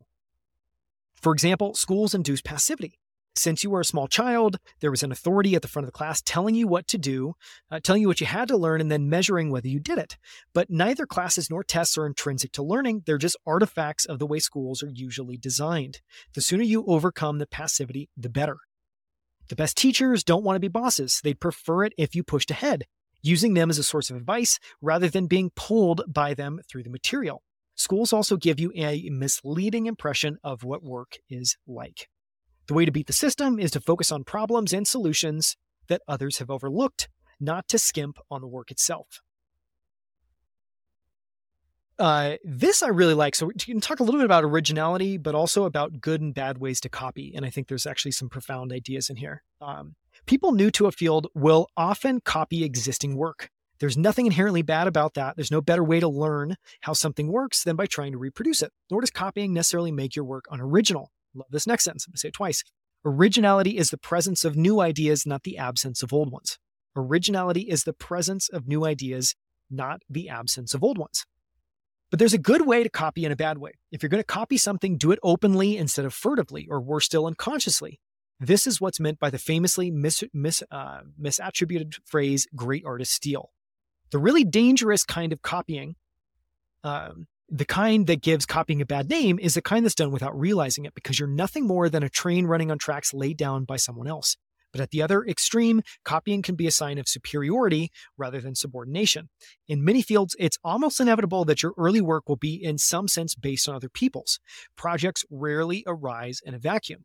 For example, schools induce passivity. Since you were a small child, there was an authority at the front of the class telling you what to do, uh, telling you what you had to learn, and then measuring whether you did it. But neither classes nor tests are intrinsic to learning, they're just artifacts of the way schools are usually designed. The sooner you overcome the passivity, the better. The best teachers don't want to be bosses, they'd prefer it if you pushed ahead, using them as a source of advice rather than being pulled by them through the material. Schools also give you a misleading impression of what work is like. The way to beat the system is to focus on problems and solutions that others have overlooked, not to skimp on the work itself. Uh, this I really like. So we can talk a little bit about originality, but also about good and bad ways to copy. And I think there's actually some profound ideas in here. Um, people new to a field will often copy existing work. There's nothing inherently bad about that. There's no better way to learn how something works than by trying to reproduce it. Nor does copying necessarily make your work unoriginal. Love this next sentence. I'm going to say it twice. Originality is the presence of new ideas, not the absence of old ones. Originality is the presence of new ideas, not the absence of old ones. But there's a good way to copy and a bad way. If you're going to copy something, do it openly instead of furtively, or worse still, unconsciously. This is what's meant by the famously mis, mis, uh, misattributed phrase, great artists steal. The really dangerous kind of copying um, the kind that gives copying a bad name is the kind that's done without realizing it because you're nothing more than a train running on tracks laid down by someone else. But at the other extreme, copying can be a sign of superiority rather than subordination. In many fields, it's almost inevitable that your early work will be, in some sense, based on other people's. Projects rarely arise in a vacuum.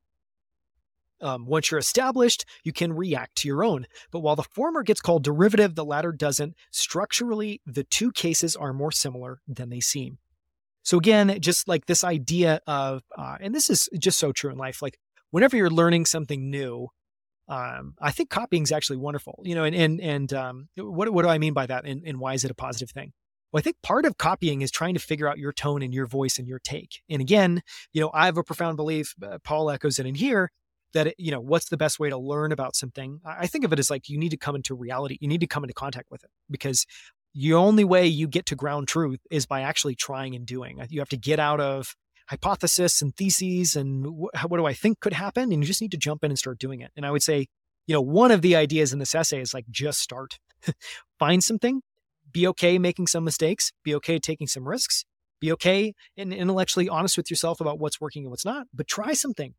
Um, once you're established, you can react to your own. But while the former gets called derivative, the latter doesn't. Structurally, the two cases are more similar than they seem. So again, just like this idea of, uh, and this is just so true in life. Like whenever you're learning something new, um, I think copying is actually wonderful. You know, and and and um, what what do I mean by that? And, and why is it a positive thing? Well, I think part of copying is trying to figure out your tone and your voice and your take. And again, you know, I have a profound belief. Uh, Paul echoes it in here that it, you know what's the best way to learn about something. I think of it as like you need to come into reality. You need to come into contact with it because the only way you get to ground truth is by actually trying and doing. You have to get out of hypothesis and theses and wh- what do I think could happen, and you just need to jump in and start doing it. And I would say, you know, one of the ideas in this essay is like just start, find something, be okay making some mistakes, be okay taking some risks, be okay and intellectually honest with yourself about what's working and what's not, but try something.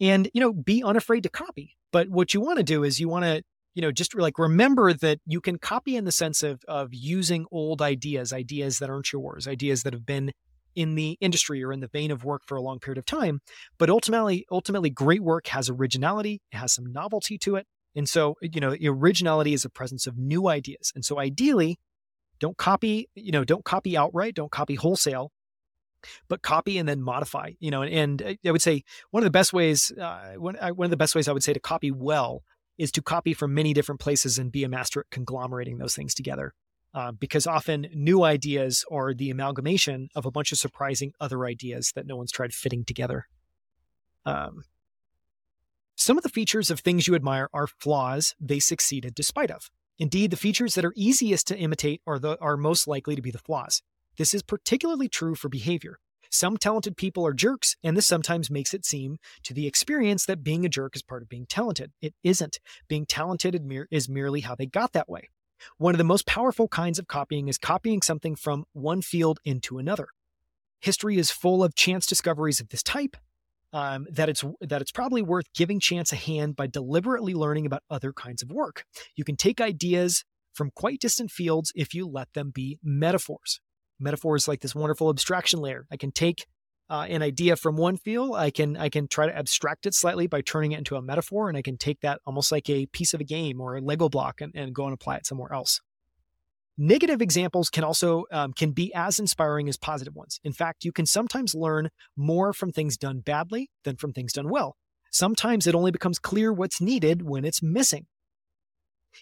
And, you know, be unafraid to copy. But what you want to do is you want to you know just like remember that you can copy in the sense of of using old ideas ideas that aren't yours ideas that have been in the industry or in the vein of work for a long period of time but ultimately ultimately great work has originality it has some novelty to it and so you know originality is the presence of new ideas and so ideally don't copy you know don't copy outright don't copy wholesale but copy and then modify you know and, and i would say one of the best ways uh, one, one of the best ways i would say to copy well is to copy from many different places and be a master at conglomerating those things together. Uh, because often new ideas are the amalgamation of a bunch of surprising other ideas that no one's tried fitting together. Um, some of the features of things you admire are flaws they succeeded despite of. Indeed, the features that are easiest to imitate are the are most likely to be the flaws. This is particularly true for behavior. Some talented people are jerks, and this sometimes makes it seem to the experience that being a jerk is part of being talented. It isn't. Being talented is merely how they got that way. One of the most powerful kinds of copying is copying something from one field into another. History is full of chance discoveries of this type. Um, that it's that it's probably worth giving chance a hand by deliberately learning about other kinds of work. You can take ideas from quite distant fields if you let them be metaphors. Metaphor is like this wonderful abstraction layer. I can take uh, an idea from one field, I can I can try to abstract it slightly by turning it into a metaphor, and I can take that almost like a piece of a game or a Lego block and, and go and apply it somewhere else. Negative examples can also um, can be as inspiring as positive ones. In fact, you can sometimes learn more from things done badly than from things done well. Sometimes it only becomes clear what's needed when it's missing.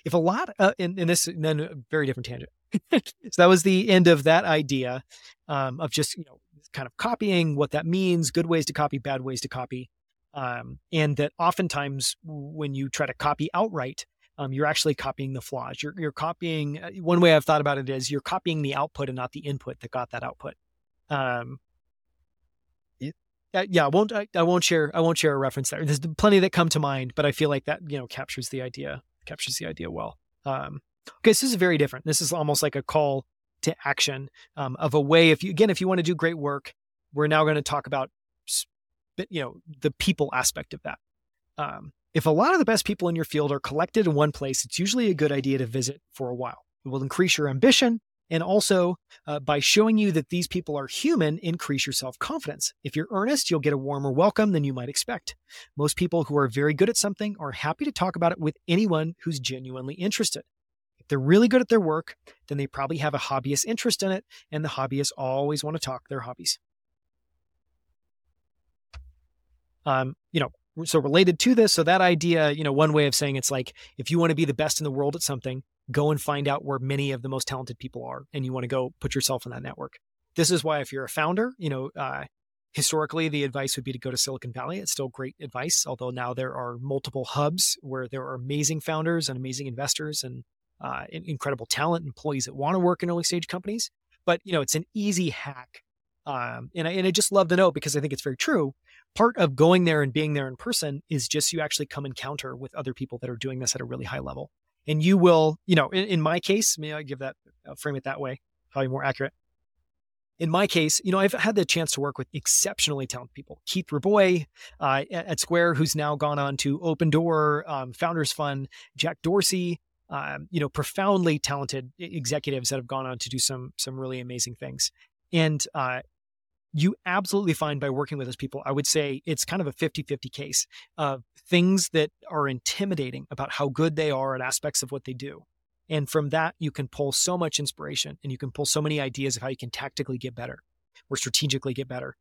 If a lot, uh, in, this, then a very different tangent. So that was the end of that idea um, of just you know kind of copying, what that means, good ways to copy, bad ways to copy. Um, and that oftentimes when you try to copy outright, um, you're actually copying the flaws. You're, you're copying. Uh, one way I've thought about it is you're copying the output and not the input that got that output. Um, it, uh, yeah, I won't. I, I, won't share. I won't share a reference there. There's plenty that come to mind, but I feel like that you know captures the idea. Captures the idea well. Um, okay, so this is very different. This is almost like a call to action um, of a way. If you again, if you want to do great work, we're now going to talk about you know the people aspect of that. Um, if a lot of the best people in your field are collected in one place, it's usually a good idea to visit for a while. It will increase your ambition and also uh, by showing you that these people are human, increase your self confidence. If you're earnest, you'll get a warmer welcome than you might expect. Most people who are very good at something are happy to talk about it with anyone who's genuinely interested. They're really good at their work, then they probably have a hobbyist interest in it, and the hobbyists always want to talk their hobbies. Um, you know, so related to this, so that idea, you know, one way of saying it's like if you want to be the best in the world at something, go and find out where many of the most talented people are, and you want to go put yourself in that network. This is why if you're a founder, you know, uh, historically the advice would be to go to Silicon Valley. It's still great advice, although now there are multiple hubs where there are amazing founders and amazing investors and uh, incredible talent, employees that want to work in early stage companies. But you know, it's an easy hack, um, and I and I just love the note because I think it's very true part of going there and being there in person is just you actually come encounter with other people that are doing this at a really high level. And you will, you know, in, in my case, may I give that, I'll frame it that way, probably more accurate. In my case, you know, I've had the chance to work with exceptionally talented people. Keith Rabois uh, at Square, who's now gone on to Opendoor, um, Founders Fund, Jack Dorsey, um, you know, profoundly talented executives that have gone on to do some some really amazing things. And uh, you absolutely find by working with those people, I would say it's kind of a 50 50 case of things that are intimidating about how good they are at aspects of what they do. And from that, you can pull so much inspiration and you can pull so many ideas of how you can tactically get better or strategically get better.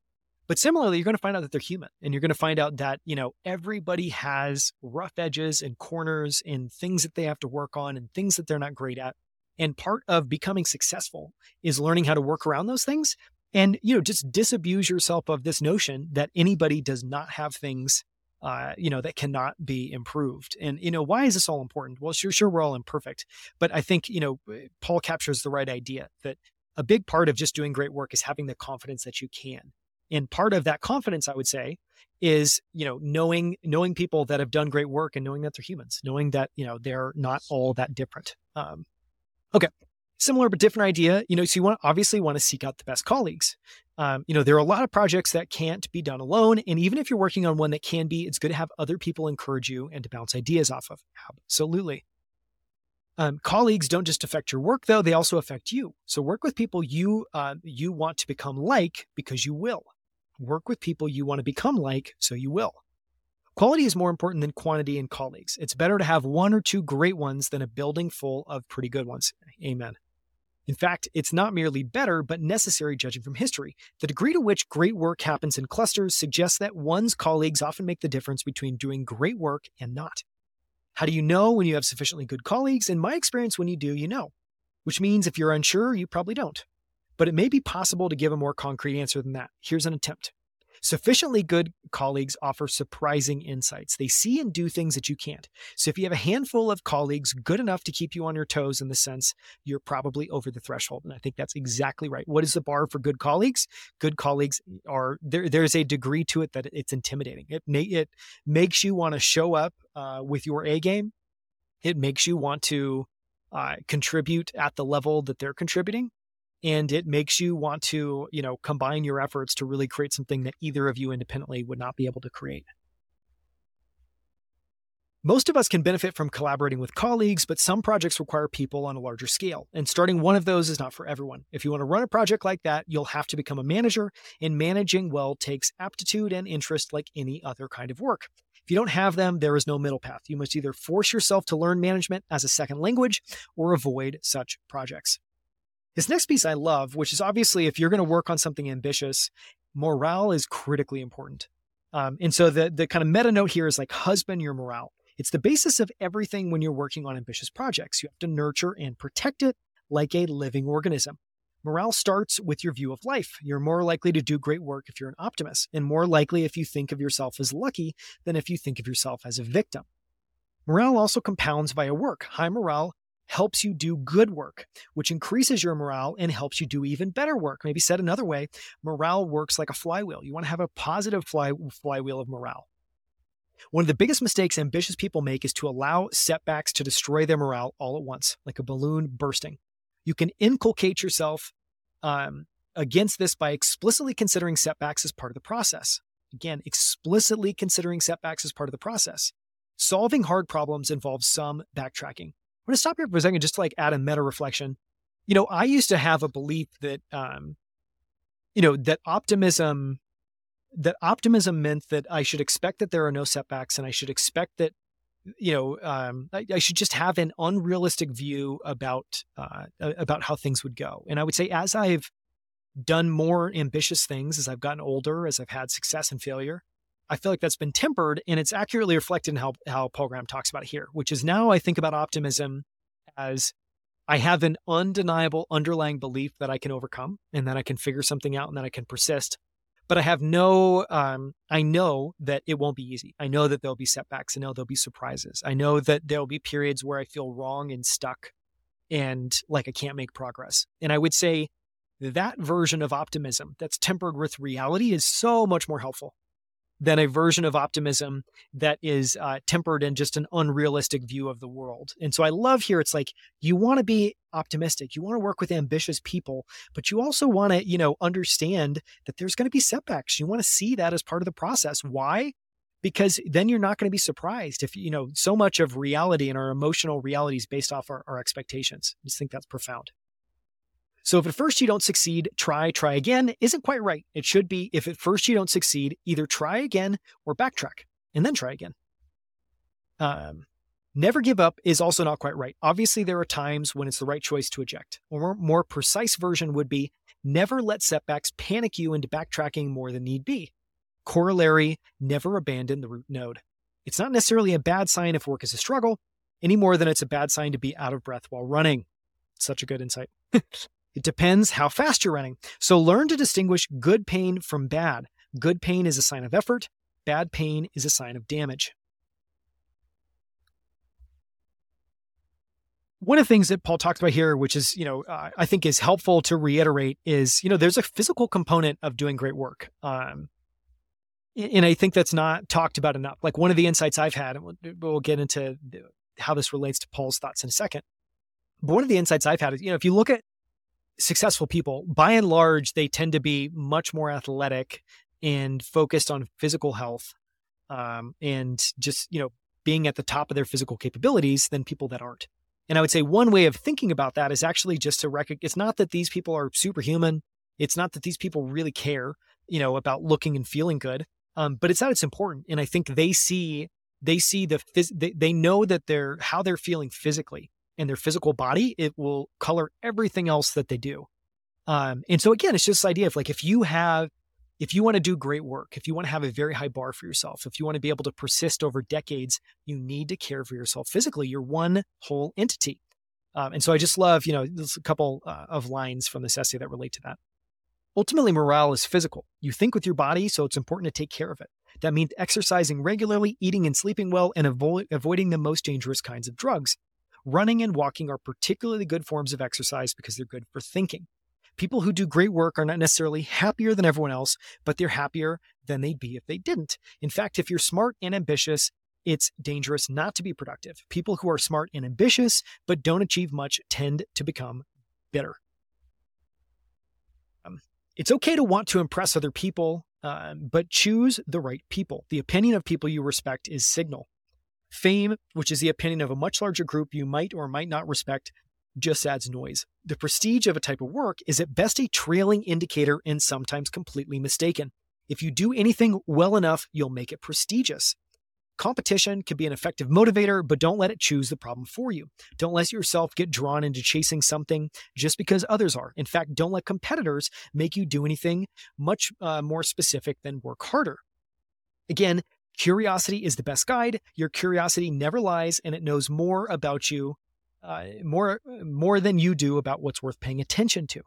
But similarly, you're going to find out that they're human and you're going to find out that, you know, everybody has rough edges and corners and things that they have to work on and things that they're not great at. And part of becoming successful is learning how to work around those things and you know just disabuse yourself of this notion that anybody does not have things uh, you know that cannot be improved. And you know why is this all important? Well sure sure we're all imperfect but i think you know eh, paul captures the right idea that a big part of just doing great work is having the confidence that you can and part of that confidence i would say is you know knowing knowing people that have done great work and knowing that they're humans knowing that you know they're not all that different um, okay similar but different idea. You know, so you want obviously want to seek out the best colleagues. Um, you know, there are a lot of projects that can't be done alone, and even if you're working on one that can be, it's good to have other people encourage you and to bounce ideas off of. Absolutely. Um, colleagues don't just affect your work, though; they also affect you. So work with people you uh, you want to become like because you will. Work with people you want to become like, so you will. Quality is more important than quantity in colleagues. It's better to have one or two great ones than a building full of pretty good ones. Amen. In fact, it's not merely better, but necessary judging from history. The degree to which great work happens in clusters suggests that one's colleagues often make the difference between doing great work and not. How do you know when you have sufficiently good colleagues? In my experience, when you do, you know. Which means if you're unsure, you probably don't. But it may be possible to give a more concrete answer than that. Here's an attempt. Sufficiently good colleagues offer surprising insights. They see and do things that you can't. So if you have a handful of colleagues good enough to keep you on your toes in the sense you're probably over the threshold. And I think that's exactly right. What is the bar for good colleagues? Good colleagues are there. There's a degree to it that it's intimidating. It may, it makes you want to show up uh, with your A game. It makes you want to uh, contribute at the level that they're contributing and it makes you want to you know combine your efforts to really create something that either of you independently would not be able to create most of us can benefit from collaborating with colleagues, but some projects require people on a larger scale. And starting one of those is not for everyone. If you want to run a project like that, you'll have to become a manager, and managing well takes aptitude and interest like any other kind of work. If you don't have them, there is no middle path. You must either force yourself to learn management as a second language or avoid such projects. This next piece I love, which is obviously if you're going to work on something ambitious, morale is critically important. Um, and so the the kind of meta note here is like husband your morale. It's the basis of everything when you're working on ambitious projects. You have to nurture and protect it like a living organism. Morale starts with your view of life. You're more likely to do great work if you're an optimist, and more likely if you think of yourself as lucky than if you think of yourself as a victim. Morale also compounds via work. High morale helps you do good work, which increases your morale and helps you do even better work. Maybe said another way, morale works like a flywheel. You want to have a positive fly, flywheel of morale. One of the biggest mistakes ambitious people make is to allow setbacks to destroy their morale all at once, like a balloon bursting. You can inculcate yourself um, against this by explicitly considering setbacks as part of the process. Again, explicitly considering setbacks as part of the process. Solving hard problems involves some backtracking. Going to stop here for a second just to like add a meta reflection. You know, I used to have a belief that, um, you know, that optimism, that optimism meant that I should expect that there are no setbacks and I should expect that, you know, um, I, I, should just have an unrealistic view about, uh, about how things would go. And I would say as I've done more ambitious things, as I've gotten older, as I've had success and failure, I feel like that's been tempered and it's accurately reflected in how, how Paul Graham talks about it here, which is now I think about optimism as I have an undeniable underlying belief that I can overcome and that I can figure something out and that I can persist. But I have no, um, I know that it won't be easy. I know that there'll be setbacks. I know there'll be surprises. I know that there'll be periods where I feel wrong and stuck and like I can't make progress. And I would say that version of optimism that's tempered with reality is so much more helpful than a version of optimism that is uh, tempered in just an unrealistic view of the world. And so I love here it's like you want to be optimistic, you want to work with ambitious people, but you also want to, you know, understand that there's going to be setbacks. You want to see that as part of the process. Why? Because then you're not going to be surprised if, you know, so much of reality and our emotional reality is based off our, our expectations. I just think that's profound. So if at first you don't succeed, try, try again isn't quite right. It should be if at first you don't succeed, either try again or backtrack and then try again. Um, never give up is also not quite right. Obviously, there are times when it's the right choice to eject. A more, more precise version would be never let setbacks panic you into backtracking more than need be. Corollary, never abandon the root node. It's not necessarily a bad sign if work is a struggle, any more than it's a bad sign to be out of breath while running. Such a good insight. It depends how fast you're running. So learn to distinguish good pain from bad. Good pain is a sign of effort, bad pain is a sign of damage. One of the things that Paul talks about here, which is, you know, uh, I think is helpful to reiterate, is, you know, there's a physical component of doing great work. Um, and I think that's not talked about enough. Like one of the insights I've had, and we'll, we'll get into how this relates to Paul's thoughts in a second. But one of the insights I've had is, you know, if you look at successful people, by and large, they tend to be much more athletic and focused on physical health um, and just, you know, being at the top of their physical capabilities than people that aren't. And I would say one way of thinking about that is actually just to recognize it's not that these people are superhuman. It's not that these people really care, you know, about looking and feeling good. Um, but it's that it's important. And I think they see they see the phys- they, they know that they're how they're feeling physically in their physical body, it will color everything else that they do. Um, and so again, it's just this idea of like if you have, if you want to do great work, if you want to have a very high bar for yourself, if you want to be able to persist over decades, you need to care for yourself physically. You're one whole entity. Um, and so I just love, you know, there's a couple uh, of lines from this essay that relate to that. Ultimately, morale is physical. You think with your body, so it's important to take care of it. That means exercising regularly, eating and sleeping well, and avo- avoiding the most dangerous kinds of drugs. Running and walking are particularly good forms of exercise because they're good for thinking. People who do great work are not necessarily happier than everyone else, but they're happier than they'd be if they didn't. In fact, if you're smart and ambitious, it's dangerous not to be productive. People who are smart and ambitious but don't achieve much tend to become bitter. Um, it's okay to want to impress other people, uh, but choose the right people. The opinion of people you respect is signal. Fame, which is the opinion of a much larger group you might or might not respect, just adds noise. The prestige of a type of work is at best a trailing indicator and sometimes completely mistaken. If you do anything well enough, you'll make it prestigious. Competition can be an effective motivator, but don't let it choose the problem for you. Don't let yourself get drawn into chasing something just because others are. In fact, don't let competitors make you do anything much uh, more specific than work harder. Again, Curiosity is the best guide. Your curiosity never lies, and it knows more about you, uh, more more than you do about what's worth paying attention to.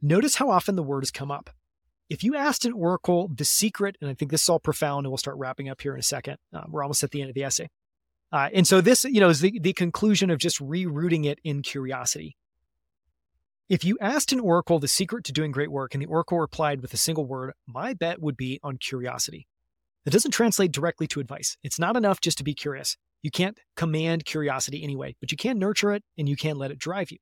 Notice how often the word has come up. If you asked an oracle the secret, and I think this is all profound, and we'll start wrapping up here in a second. Uh, we're almost at the end of the essay. Uh, and so this, you know, is the, the conclusion of just rerouting it in curiosity. If you asked an oracle the secret to doing great work and the oracle replied with a single word, my bet would be on curiosity. That doesn't translate directly to advice. It's not enough just to be curious. You can't command curiosity anyway, but you can nurture it and you can let it drive you.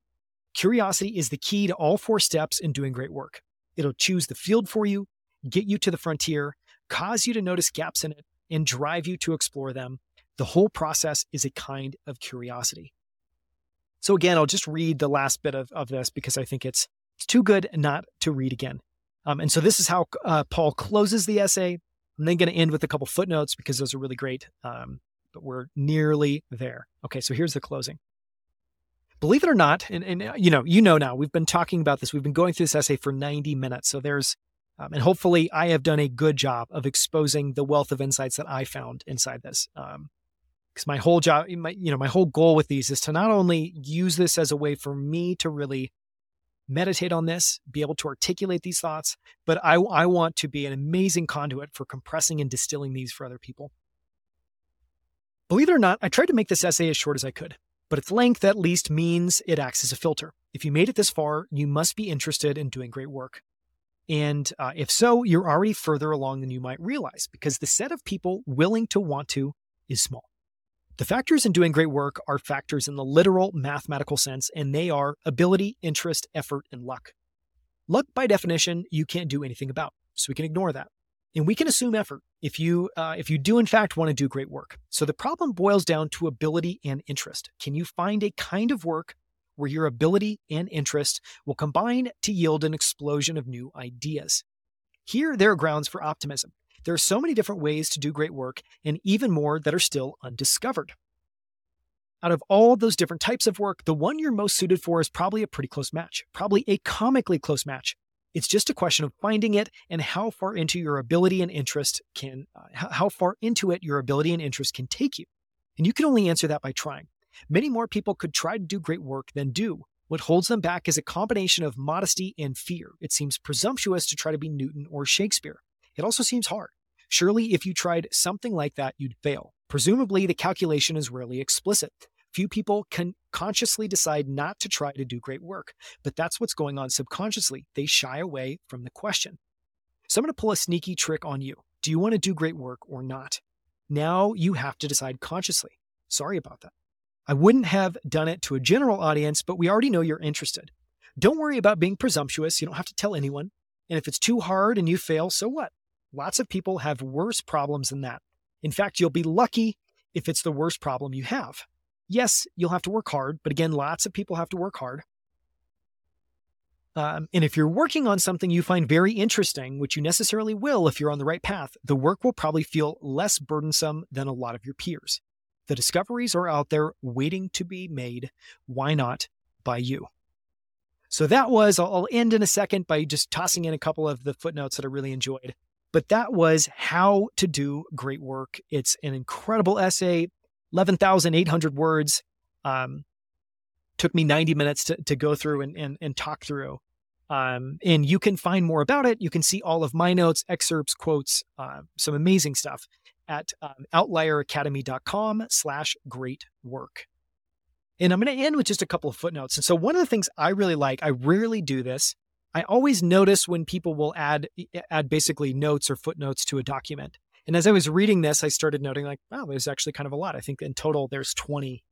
Curiosity is the key to all four steps in doing great work. It'll choose the field for you, get you to the frontier, cause you to notice gaps in it, and drive you to explore them. The whole process is a kind of curiosity. So, again, I'll just read the last bit of, of this because I think it's, it's too good not to read again. Um, and so, this is how uh, Paul closes the essay. I'm then going to end with a couple footnotes because those are really great, um, but we're nearly there. Okay, so here's the closing believe it or not, and, and uh, you know, you know now, we've been talking about this. We've been going through this essay for 90 minutes. So there's, um, and hopefully I have done a good job of exposing the wealth of insights that I found inside this. Um, because my whole job, my, you know, my whole goal with these is to not only use this as a way for me to really meditate on this, be able to articulate these thoughts, but I, I want to be an amazing conduit for compressing and distilling these for other people. Believe it or not, I tried to make this essay as short as I could but its length at least means it acts as a filter. If you made it this far, you must be interested in doing great work. And uh, if so, you're already further along than you might realize because the set of people willing to want to is small. The factors in doing great work are factors in the literal mathematical sense, and they are ability, interest, effort, and luck. Luck, by definition, you can't do anything about, so we can ignore that. And we can assume effort if you uh, if you do in fact want to do great work. So the problem boils down to ability and interest. Can you find a kind of work where your ability and interest will combine to yield an explosion of new ideas? Here there are grounds for optimism there are so many different ways to do great work and even more that are still undiscovered out of all those different types of work, the one you're most suited for is probably a pretty close match, probably a comically close match. It's just a question of finding it and how far into your ability and interest can, uh, how far into it your ability and interest can take you. And you can only answer that by trying. Many more people could try to do great work than do. What holds them back is a combination of modesty and fear. It seems presumptuous to try to be Newton or Shakespeare. It also seems hard. Surely, if you tried something like that, you'd fail. Presumably, the calculation is rarely explicit. Few people can consciously decide not to try to do great work, but that's what's going on subconsciously. They shy away from the question. So I'm going to pull a sneaky trick on you. Do you want to do great work or not? Now you have to decide consciously. Sorry about that. I wouldn't have done it to a general audience, but we already know you're interested. Don't worry about being presumptuous. You don't have to tell anyone. And if it's too hard and you fail, so what? Lots of people have worse problems than that. In fact, you'll be lucky if it's the worst problem you have. Yes, you'll have to work hard, but again, lots of people have to work hard. Um, and if you're working on something you find very interesting, which you necessarily will if you're on the right path, the work will probably feel less burdensome than a lot of your peers. The discoveries are out there waiting to be made. Why not by you? So that was, I'll end in a second by just tossing in a couple of the footnotes that I really enjoyed. But that was how to do great work. It's an incredible essay. 11,800 words. Um, took me 90 minutes to, to go through and, and, and talk through. Um, and you can find more about it. You can see all of my notes, excerpts, quotes, uh, some amazing stuff at um, outlieracademy.com slash great work. And I'm going to end with just a couple of footnotes. And so one of the things I really like, I rarely do this. I always notice when people will add add basically notes or footnotes to a document. And as I was reading this, I started noting like, wow, there's actually kind of a lot. I think in total there's 20,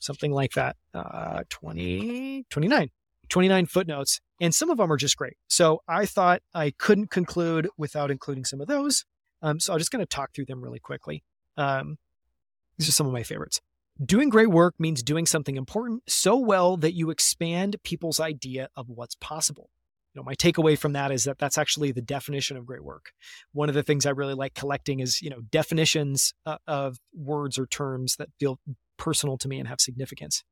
something like that, uh, 20, 29, 29 footnotes. And some of them are just great. So I thought I couldn't conclude without including some of those. Um, so I'm just going to talk through them really quickly. Um, these are some of my favorites. Doing great work means doing something important so well that you expand people's idea of what's possible know, my takeaway from that is that that's actually the definition of great work. One of the things I really like collecting is, you know, definitions uh, of words or terms that feel personal to me and have significance.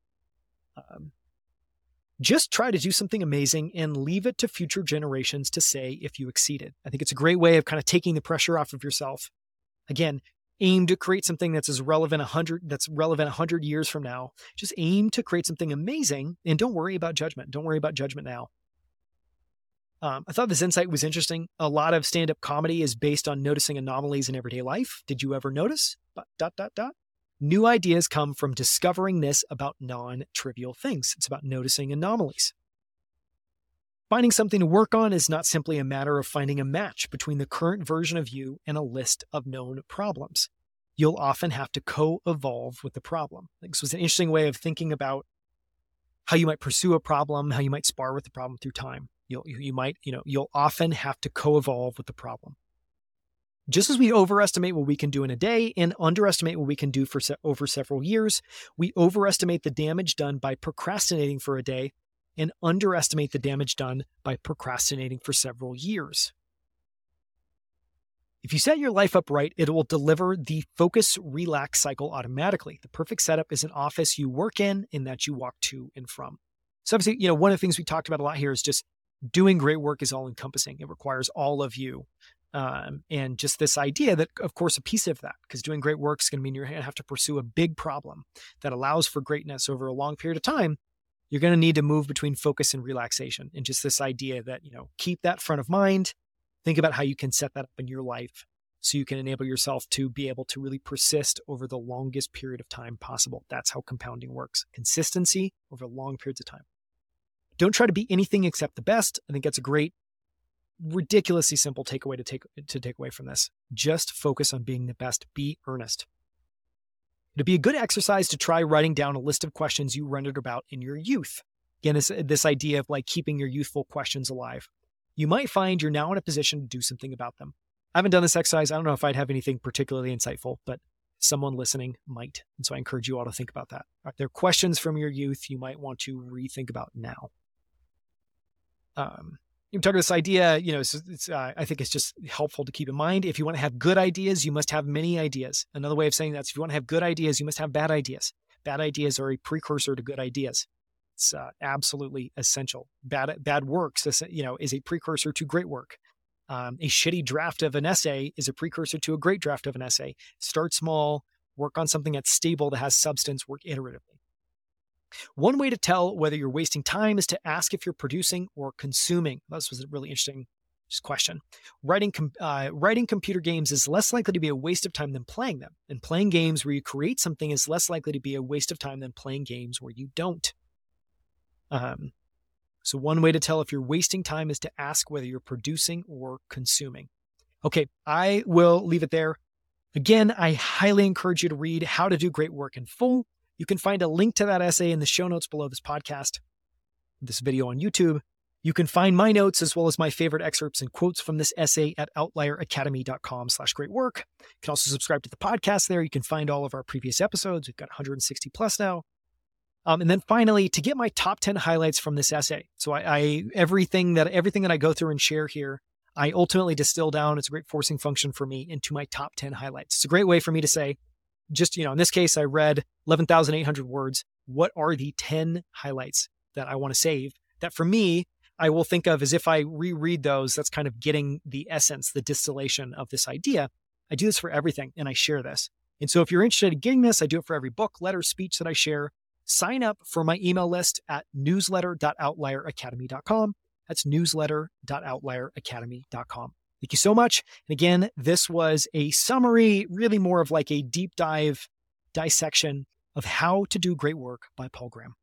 Um, just try to do something amazing and leave it to future generations to say if you exceeded. I think it's a great way of kind of taking the pressure off of yourself. Again, aim to create something that's as relevant 100 that's relevant 100 years from now. Just aim to create something amazing and don't worry about judgment. Don't worry about judgment now. Um, I thought this insight was interesting. A lot of stand up comedy is based on noticing anomalies in everyday life. Did you ever notice? Dot, dot, dot. New ideas come from discovering this about non trivial things. It's about noticing anomalies. Finding something to work on is not simply a matter of finding a match between the current version of you and a list of known problems. You'll often have to co evolve with the problem. This was an interesting way of thinking about how you might pursue a problem, how you might spar with the problem through time. You'll, you might, you know, you'll often have to co evolve with the problem. Just as we overestimate what we can do in a day and underestimate what we can do for se- over several years, we overestimate the damage done by procrastinating for a day and underestimate the damage done by procrastinating for several years. If you set your life up right, it will deliver the focus relax cycle automatically. The perfect setup is an office you work in and that you walk to and from. So obviously, you know, one of the things we talked about a lot here is just doing great work is all encompassing. It requires all of you. Um, and just this idea that, of course, a piece of that, because doing great work is going to mean you're going to have to pursue a big problem that allows for greatness over a long period of time you're going to need to move between focus and relaxation and just this idea that you know keep that front of mind think about how you can set that up in your life so you can enable yourself to be able to really persist over the longest period of time possible that's how compounding works consistency over long periods of time don't try to be anything except the best i think that's a great ridiculously simple takeaway to take to take away from this just focus on being the best be earnest It'd be a good exercise to try writing down a list of questions you wondered about in your youth. Again, this, this idea of like keeping your youthful questions alive. You might find you're now in a position to do something about them. I haven't done this exercise. I don't know if I'd have anything particularly insightful, but someone listening might. And so I encourage you all to think about that. Are there questions from your youth you might want to rethink about now? Um, you talk about this idea, you know, it's, it's uh, I think it's just helpful to keep in mind. If you want to have good ideas, you must have many ideas. Another way of saying that is if you want to have good ideas, you must have bad ideas. Bad ideas are a precursor to good ideas. It's uh, absolutely essential. Bad bad works, you know, is a precursor to great work. Um, a shitty draft of an essay is a precursor to a great draft of an essay. Start small, work on something that's stable, that has substance, work iteratively. One way to tell whether you're wasting time is to ask if you're producing or consuming. This was a really interesting question. Writing, uh, writing computer games is less likely to be a waste of time than playing them. And playing games where you create something is less likely to be a waste of time than playing games where you don't. Um, so, one way to tell if you're wasting time is to ask whether you're producing or consuming. Okay, I will leave it there. Again, I highly encourage you to read How to Do Great Work in Full you can find a link to that essay in the show notes below this podcast, this video on YouTube. You can find my notes as well as my favorite excerpts and quotes from this essay at outlieracademy.com slash great work. You can also subscribe to the podcast there. You can find all of our previous episodes. We've got 160 plus now. Um, and then finally, to get my top 10 highlights from this essay. So I, I everything that everything that I go through and share here, I ultimately distill down. It's a great forcing function for me into my top 10 highlights. It's a great way for me to say, just, you know, in this case, I read 11,800 words. What are the 10 highlights that I want to save that for me, I will think of as if I reread those, that's kind of getting the essence, the distillation of this idea. I do this for everything and I share this. And so if you're interested in getting this, I do it for every book, letter, speech that I share. Sign up for my email list at newsletter.outlieracademy.com. That's newsletter.outlieracademy.com. Thank you so much. And again, this was a summary, really more of like a deep dive dissection of how to do great work by Paul Graham.